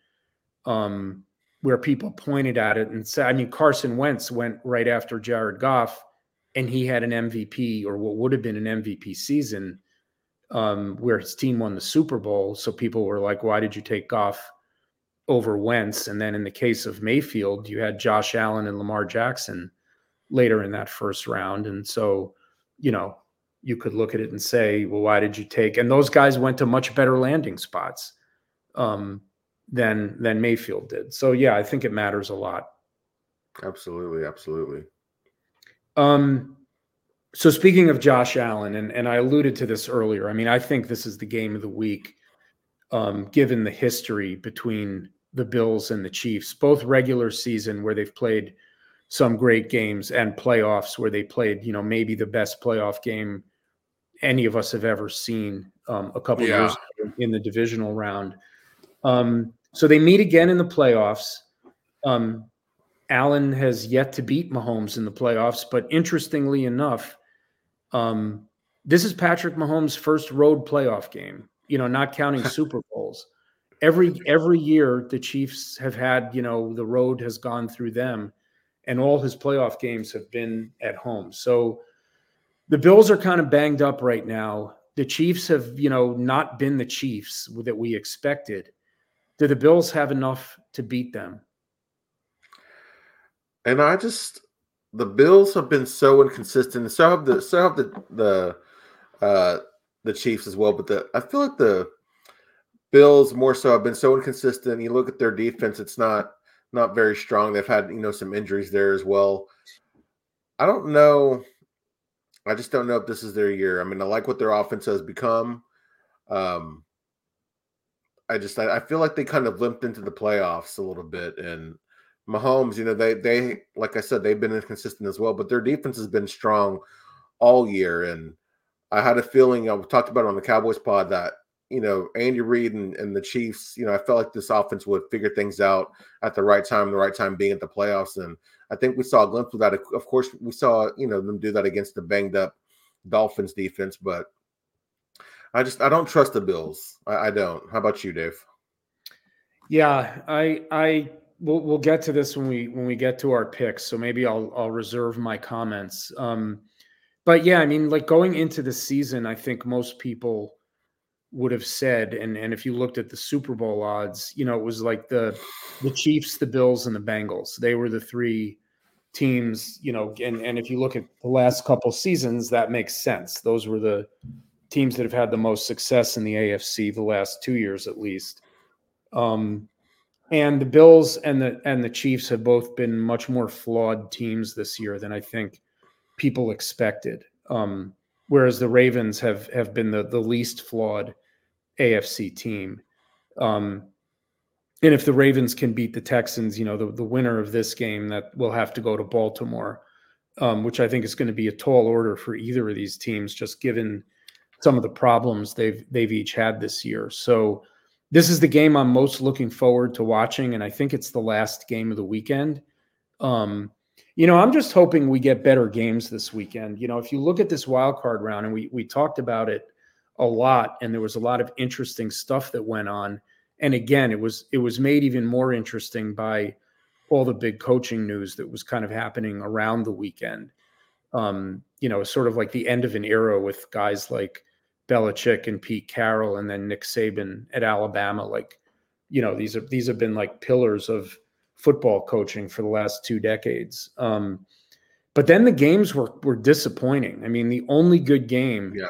um, where people pointed at it and said, I mean, Carson Wentz went right after Jared Goff, and he had an MVP or what would have been an MVP season, um, where his team won the Super Bowl. So people were like, "Why did you take Goff?" over Wentz. And then in the case of Mayfield, you had Josh Allen and Lamar Jackson later in that first round. And so, you know, you could look at it and say, well, why did you take? And those guys went to much better landing spots um, than than Mayfield did. So yeah, I think it matters a lot. Absolutely, absolutely. Um, so speaking of Josh Allen, and and I alluded to this earlier. I mean, I think this is the game of the week, um, given the history between the Bills and the Chiefs, both regular season where they've played some great games and playoffs where they played, you know, maybe the best playoff game any of us have ever seen um, a couple yeah. years in the divisional round. Um, so they meet again in the playoffs. Um, Allen has yet to beat Mahomes in the playoffs, but interestingly enough, um, this is Patrick Mahomes' first road playoff game. You know, not counting Super Bowls every every year the Chiefs have had, you know, the road has gone through them and all his playoff games have been at home. So the Bills are kind of banged up right now. The Chiefs have, you know, not been the Chiefs that we expected. Do the Bills have enough to beat them? And I just the Bills have been so inconsistent. So have the so have the the uh the Chiefs as well. But the I feel like the Bills more so have been so inconsistent. You look at their defense; it's not not very strong. They've had you know some injuries there as well. I don't know. I just don't know if this is their year. I mean, I like what their offense has become. Um, I just I, I feel like they kind of limped into the playoffs a little bit, and Mahomes, you know, they they like I said, they've been inconsistent as well, but their defense has been strong all year. And I had a feeling I talked about on the Cowboys pod that you know, Andy Reid and, and, the Chiefs, you know, I felt like this offense would figure things out at the right time, the right time being at the playoffs. And I think we saw a glimpse of that. Of course, we saw, you know, them do that against the banged up Dolphins defense, but I just I don't trust the Bills. I, I don't. How about you, Dave? Yeah, I I we'll we'll get to this when we when we get to our picks. So maybe I'll I'll reserve my comments. Um, but yeah, I mean, like going into the season, I think most people would have said, and and if you looked at the Super Bowl odds, you know, it was like the the Chiefs, the Bills, and the Bengals. They were the three teams, you know, and and if you look at the last couple seasons, that makes sense. Those were the teams that have had the most success in the AFC the last two years at least. Um, and the Bills and the and the Chiefs have both been much more flawed teams this year than I think people expected. Um, whereas the Ravens have have been the the least flawed AFC team. Um, and if the Ravens can beat the Texans, you know, the, the winner of this game that will have to go to Baltimore, um, which I think is going to be a tall order for either of these teams, just given some of the problems they've they've each had this year. So this is the game I'm most looking forward to watching, and I think it's the last game of the weekend. Um, you know, I'm just hoping we get better games this weekend. You know, if you look at this wild card round, and we we talked about it a lot and there was a lot of interesting stuff that went on and again it was it was made even more interesting by all the big coaching news that was kind of happening around the weekend. Um you know sort of like the end of an era with guys like Belichick and Pete Carroll and then Nick Saban at Alabama. Like you know these are these have been like pillars of football coaching for the last two decades. Um but then the games were were disappointing. I mean, the only good game yeah.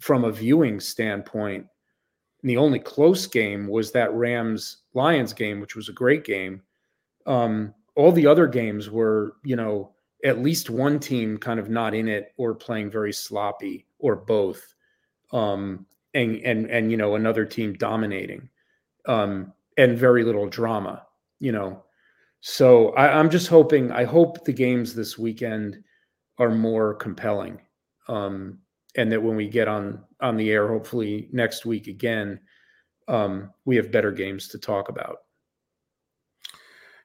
from a viewing standpoint, the only close game was that Rams Lions game, which was a great game. Um, all the other games were, you know, at least one team kind of not in it or playing very sloppy or both. Um, and and and you know another team dominating um, and very little drama you know So I, am just hoping. I hope the games this weekend are more compelling, um, and that when we get on on the air, hopefully next week again, um, we have better games to talk about.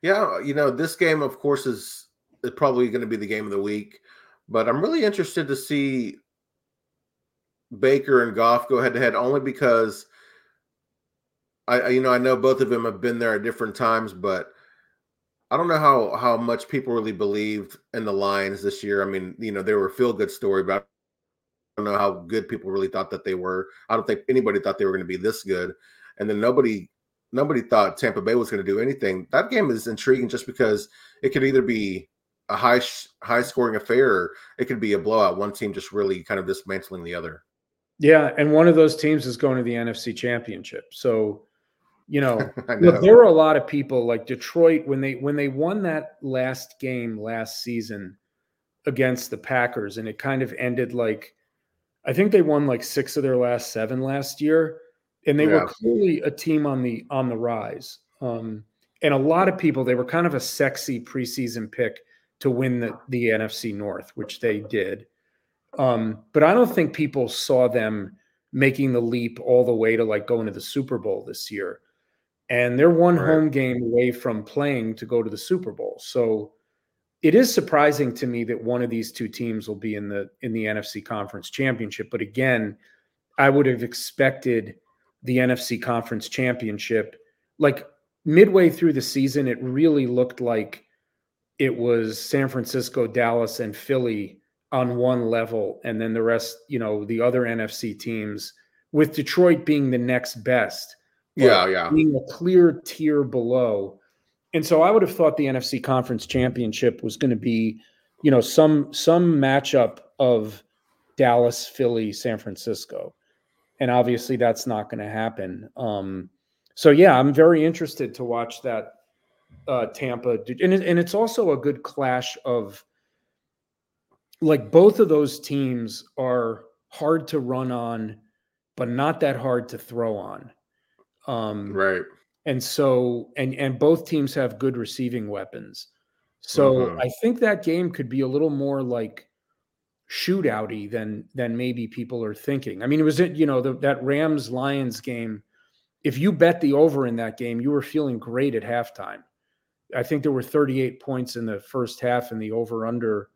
Yeah, you know, this game, of course, is probably going to be the game of the week, but I'm really interested to see Baker and Goff go head to head only because I, you know, I know both of them have been there at different times, but I don't know how how much people really believed in the Lions this year. I mean, you know, they were a feel good story, but don't know how good people really thought that they were. I don't think anybody thought they were going to be this good, and then nobody nobody thought Tampa Bay was going to do anything. That game is intriguing just because it could either be a high high scoring affair, or it could be a blowout. One team just really kind of dismantling the other. Yeah, and one of those teams is going to the NFC Championship. So, you know, know. Look, there were a lot of people like Detroit when they when they won that last game last season against the Packers, and it kind of ended like I think they won like six of their last seven last year, and they yeah. were clearly a team on the on the rise. Um, and a lot of people they were kind of a sexy preseason pick to win the the NFC North, which they did. Um, but I don't think people saw them making the leap all the way to like going to the Super Bowl this year. And they're one right. home game away from playing to go to the Super Bowl. So it is surprising to me that one of these two teams will be in the in the NFC Conference Championship. But again, I would have expected the NFC Conference Championship like midway through the season it really looked like it was San Francisco, Dallas and Philly on one level, and then the rest, you know, the other NFC teams, with Detroit being the next best. Yeah, yeah. Being a clear tier below. And so I would have thought the NFC conference championship was going to be, you know, some some matchup of Dallas, Philly, San Francisco. And obviously that's not going to happen. Um, so yeah, I'm very interested to watch that uh, Tampa. And, it, and it's also a good clash of like both of those teams are hard to run on, but not that hard to throw on. Um, right. And so, and and both teams have good receiving weapons. So mm-hmm. I think that game could be a little more like shootouty than than maybe people are thinking. I mean, it was you know the, that Rams Lions game. If you bet the over in that game, you were feeling great at halftime. I think there were 38 points in the first half, and the over under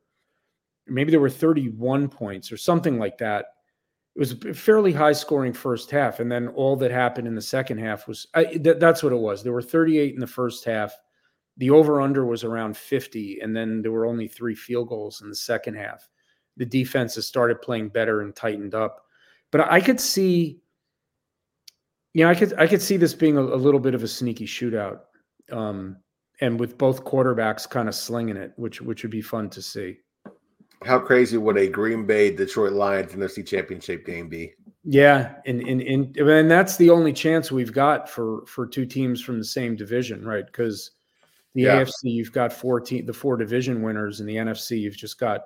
maybe there were 31 points or something like that. It was a fairly high scoring first half. And then all that happened in the second half was I, th- that's what it was. There were 38 in the first half. The over under was around 50. And then there were only three field goals in the second half. The defenses started playing better and tightened up. But I could see, you know, I could I could see this being a, a little bit of a sneaky shootout. Um, and with both quarterbacks kind of slinging it, which which would be fun to see how crazy would a Green Bay Detroit Lions NFC Championship game be? Yeah, and and and, and that's the only chance we've got for for two teams from the same division, right? Because the yeah. AFC you've got four te- the four division winners, and the NFC you've just got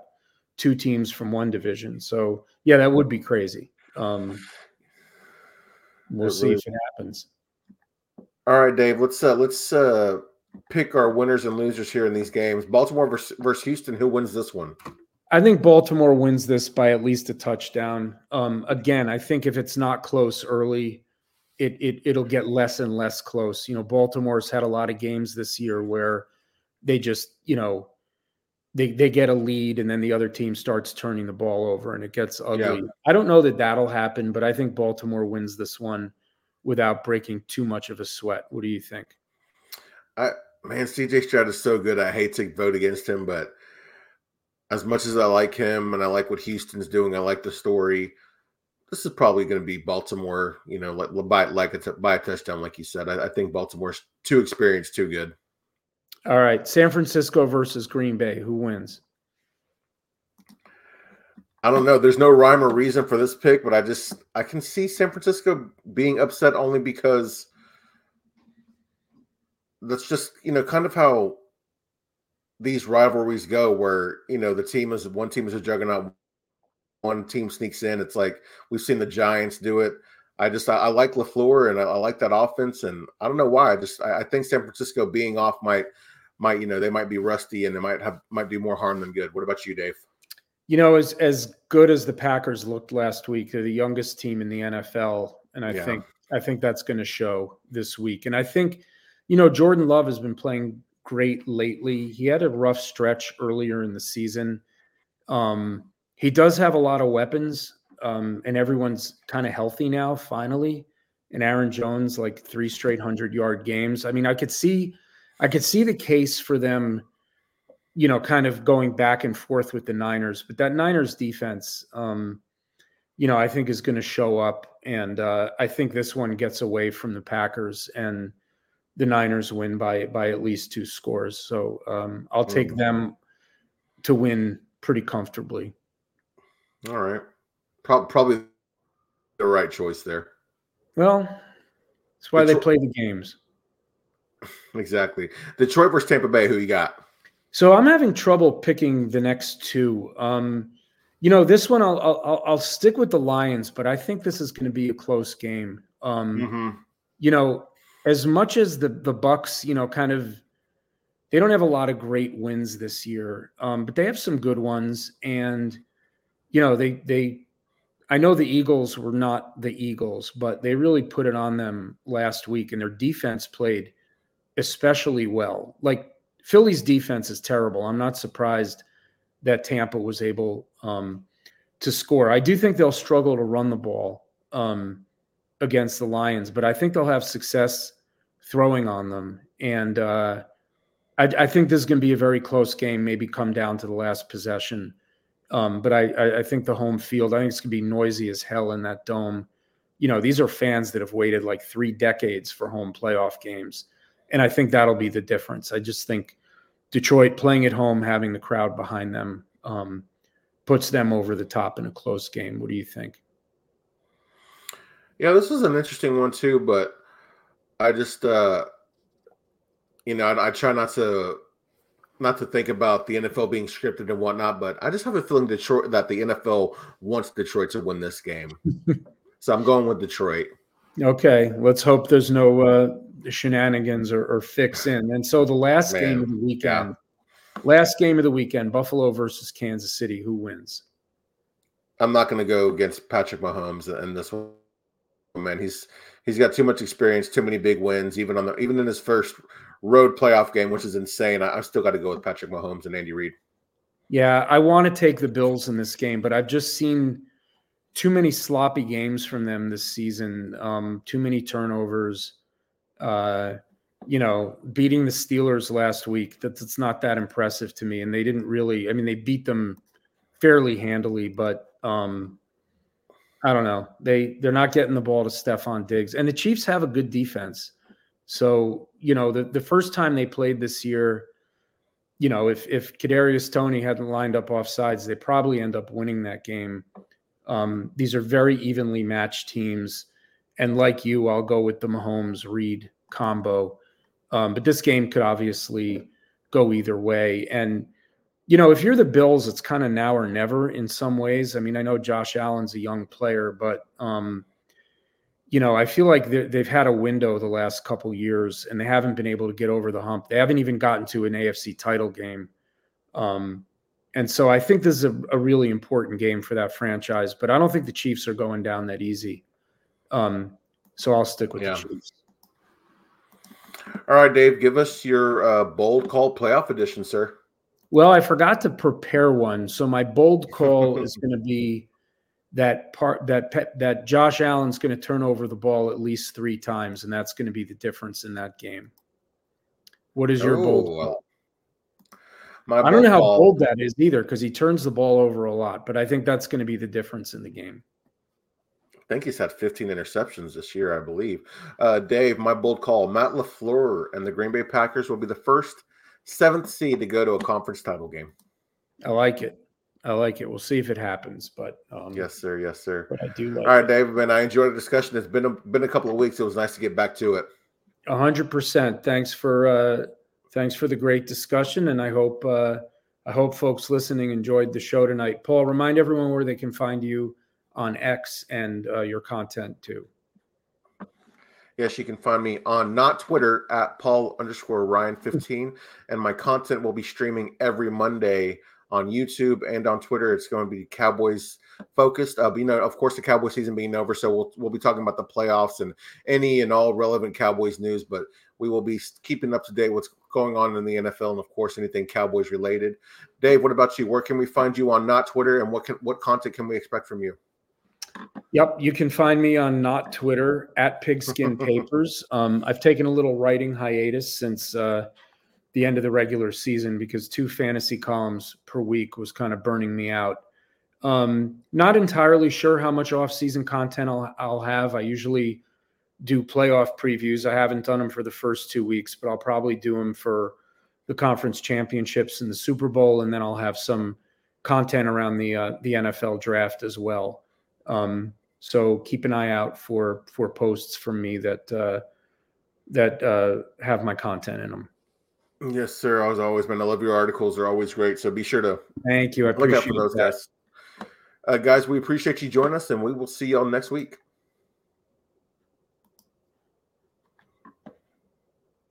two teams from one division. So yeah, that would be crazy. Um, we'll see if it happens. All right, Dave. Let's uh, let's uh, pick our winners and losers here in these games. Baltimore versus, versus Houston. Who wins this one? I think Baltimore wins this by at least a touchdown. Um, again, I think if it's not close early, it, it it'll get less and less close. You know, Baltimore's had a lot of games this year where they just, you know, they they get a lead and then the other team starts turning the ball over and it gets ugly. Yeah. I don't know that that'll happen, but I think Baltimore wins this one without breaking too much of a sweat. What do you think? I man, CJ Stroud is so good. I hate to vote against him, but as much as I like him and I like what Houston's doing, I like the story. This is probably going to be Baltimore, you know, like by like a by a touchdown, like you said. I, I think Baltimore's too experienced, too good. All right, San Francisco versus Green Bay. Who wins? I don't know. There's no rhyme or reason for this pick, but I just I can see San Francisco being upset only because that's just you know kind of how these rivalries go where you know the team is one team is a juggernaut one team sneaks in it's like we've seen the giants do it i just i, I like LaFleur and I, I, like that offense and i don't know why i just I, I, think san francisco being off might might you know they might be rusty and they might have might do more harm than good. What about you, Dave? You know, as as good as the Packers looked last week, they're the youngest team in the NFL, and I yeah. think I think that's going to show this week. And I think, you know, Jordan Love has been playing great lately. He had a rough stretch earlier in the season. Um, he does have a lot of weapons, um, and everyone's kind of healthy now, finally. And Aaron Jones, like three straight hundred yard games. I mean, I could see, I could see the case for them you know, kind of going back and forth with the Niners. But that Niners defense, um, you know, I think is going to show up, and uh, I think this one gets away from the Packers, and the Niners win by by at least two scores. So um, I'll take mm. them to win pretty comfortably. All right, Pro- probably the right choice there. Well, that's why they play the games. Exactly. Detroit versus Tampa Bay. Who you got? So I'm having trouble picking the next two. Um, you know, this one I'll, I'll I'll stick with the Lions, but I think this is going to be a close game. Um, mm-hmm. You know, as much as the the Bucs, you know, kind of they don't have a lot of great wins this year, um, but they have some good ones, and you know, they they. I know the Eagles were not the Eagles, but they really put it on them last week, and their defense played especially well. Like Philly's defense is terrible. I'm not surprised that Tampa was able um, to score. I do think they'll struggle to run the ball um, against the Lions, but I think they'll have success throwing on them. And uh, I, I, think this is going to be a very close game, maybe come down to the last possession. Um, but I, I, think the home field, I think it's going to be noisy as hell in that dome. You know, these are fans that have waited like three decades for home playoff games. And I think that'll be the difference. I just think Detroit playing at home, having the crowd behind them, um, puts them over the top in a close game. What do you think? Yeah, this is an interesting one too, but I just, uh, you know, I, I try not to not to think about the NFL being scripted and whatnot, but I just have a feeling Detroit that the NFL wants Detroit to win this game. so I'm going with Detroit. Okay, let's hope there's no uh, shenanigans or, or, fix in. And so the last Man, game of the weekend, yeah. last game of the weekend, Buffalo versus Kansas City. Who wins? I'm not going to go against Patrick Mahomes in this one. Man, he's he's got too much experience, too many big wins. Even on the even in his first road playoff game, which is insane. I, still got to go with Patrick Mahomes and Andy Reid. Yeah, I want to take the Bills in this game, but I've just seen too many sloppy games from them this season. Um, too many turnovers. Uh, you know, beating the Steelers last week. That, that's not that impressive to me. And they didn't really. I mean, they beat them fairly handily, but um, I don't know. They they're not getting the ball to Stefon Diggs, and the Chiefs have a good defense. So you know, the the first time they played this year, you know, if if Kadarius Toney hadn't lined up off sides, they probably end up winning that game. Um, these are very evenly matched teams. And like you, I'll go with the Mahomes Reid combo. Um, but this game could obviously go either way. And, you know, if you're the Bills, it's kind of now or never in some ways. I mean, I know Josh Allen's a young player, but, um, you know, I feel like they've had a window the last couple years and they haven't been able to get over the hump. They haven't even gotten to an AFC title game. Um, and so I think this is a, a, really important game for that franchise, but I don't think the Chiefs are going down that easy. Um, so I'll stick with yeah. the Chiefs. All right, Dave, give us your uh, bold call playoff edition, sir. Well, I forgot to prepare one, so my bold call is going to be that part that that Josh Allen's going to turn over the ball at least three times, and that's going to be the difference in that game. What is your oh, bold? Well, my I don't know how ball, bold that is either because he turns the ball over a lot, but I think that's going to be the difference in the game. I think he's had 15 interceptions this year, I believe. Uh, Dave, my bold call: Matt LaFleur and the Green Bay Packers will be the first seventh seed to go to a conference title game. I like it. I like it. We'll see if it happens, but um, yes, sir. Yes, sir. But I do like. All right, Dave, man. I enjoyed the discussion. It's been a, been a couple of weeks. It was nice to get back to it. A hundred percent. Thanks for uh, thanks for the great discussion, and I hope uh, I hope folks listening enjoyed the show tonight. Paul, remind everyone where they can find you on X and uh, your content too. Yes, you can find me on not Twitter at Paul underscore Ryan 15. and my content will be streaming every Monday on YouTube and on Twitter. It's going to be Cowboys focused. Uh, you know, of course, the Cowboy season being over, so we'll we'll be talking about the playoffs and any and all relevant Cowboys news. But we will be keeping up to date what's going on in the NFL and, of course, anything Cowboys related. Dave, what about you? Where can we find you on not Twitter, and what can what content can we expect from you? Yep, you can find me on not Twitter at Pigskin Papers. Um, I've taken a little writing hiatus since uh, the end of the regular season because two fantasy columns per week was kind of burning me out. Um, not entirely sure how much off-season content I'll, I'll have. I usually do playoff previews. I haven't done them for the first two weeks, but I'll probably do them for the conference championships and the Super Bowl, and then I'll have some content around the uh, the NFL draft as well. Um, so keep an eye out for for posts from me that uh, that uh, have my content in them. Yes, sir. As always, man, I love your articles. They're always great. So be sure to thank you. I look out for those that. guys. Uh, guys, we appreciate you joining us, and we will see y'all next week.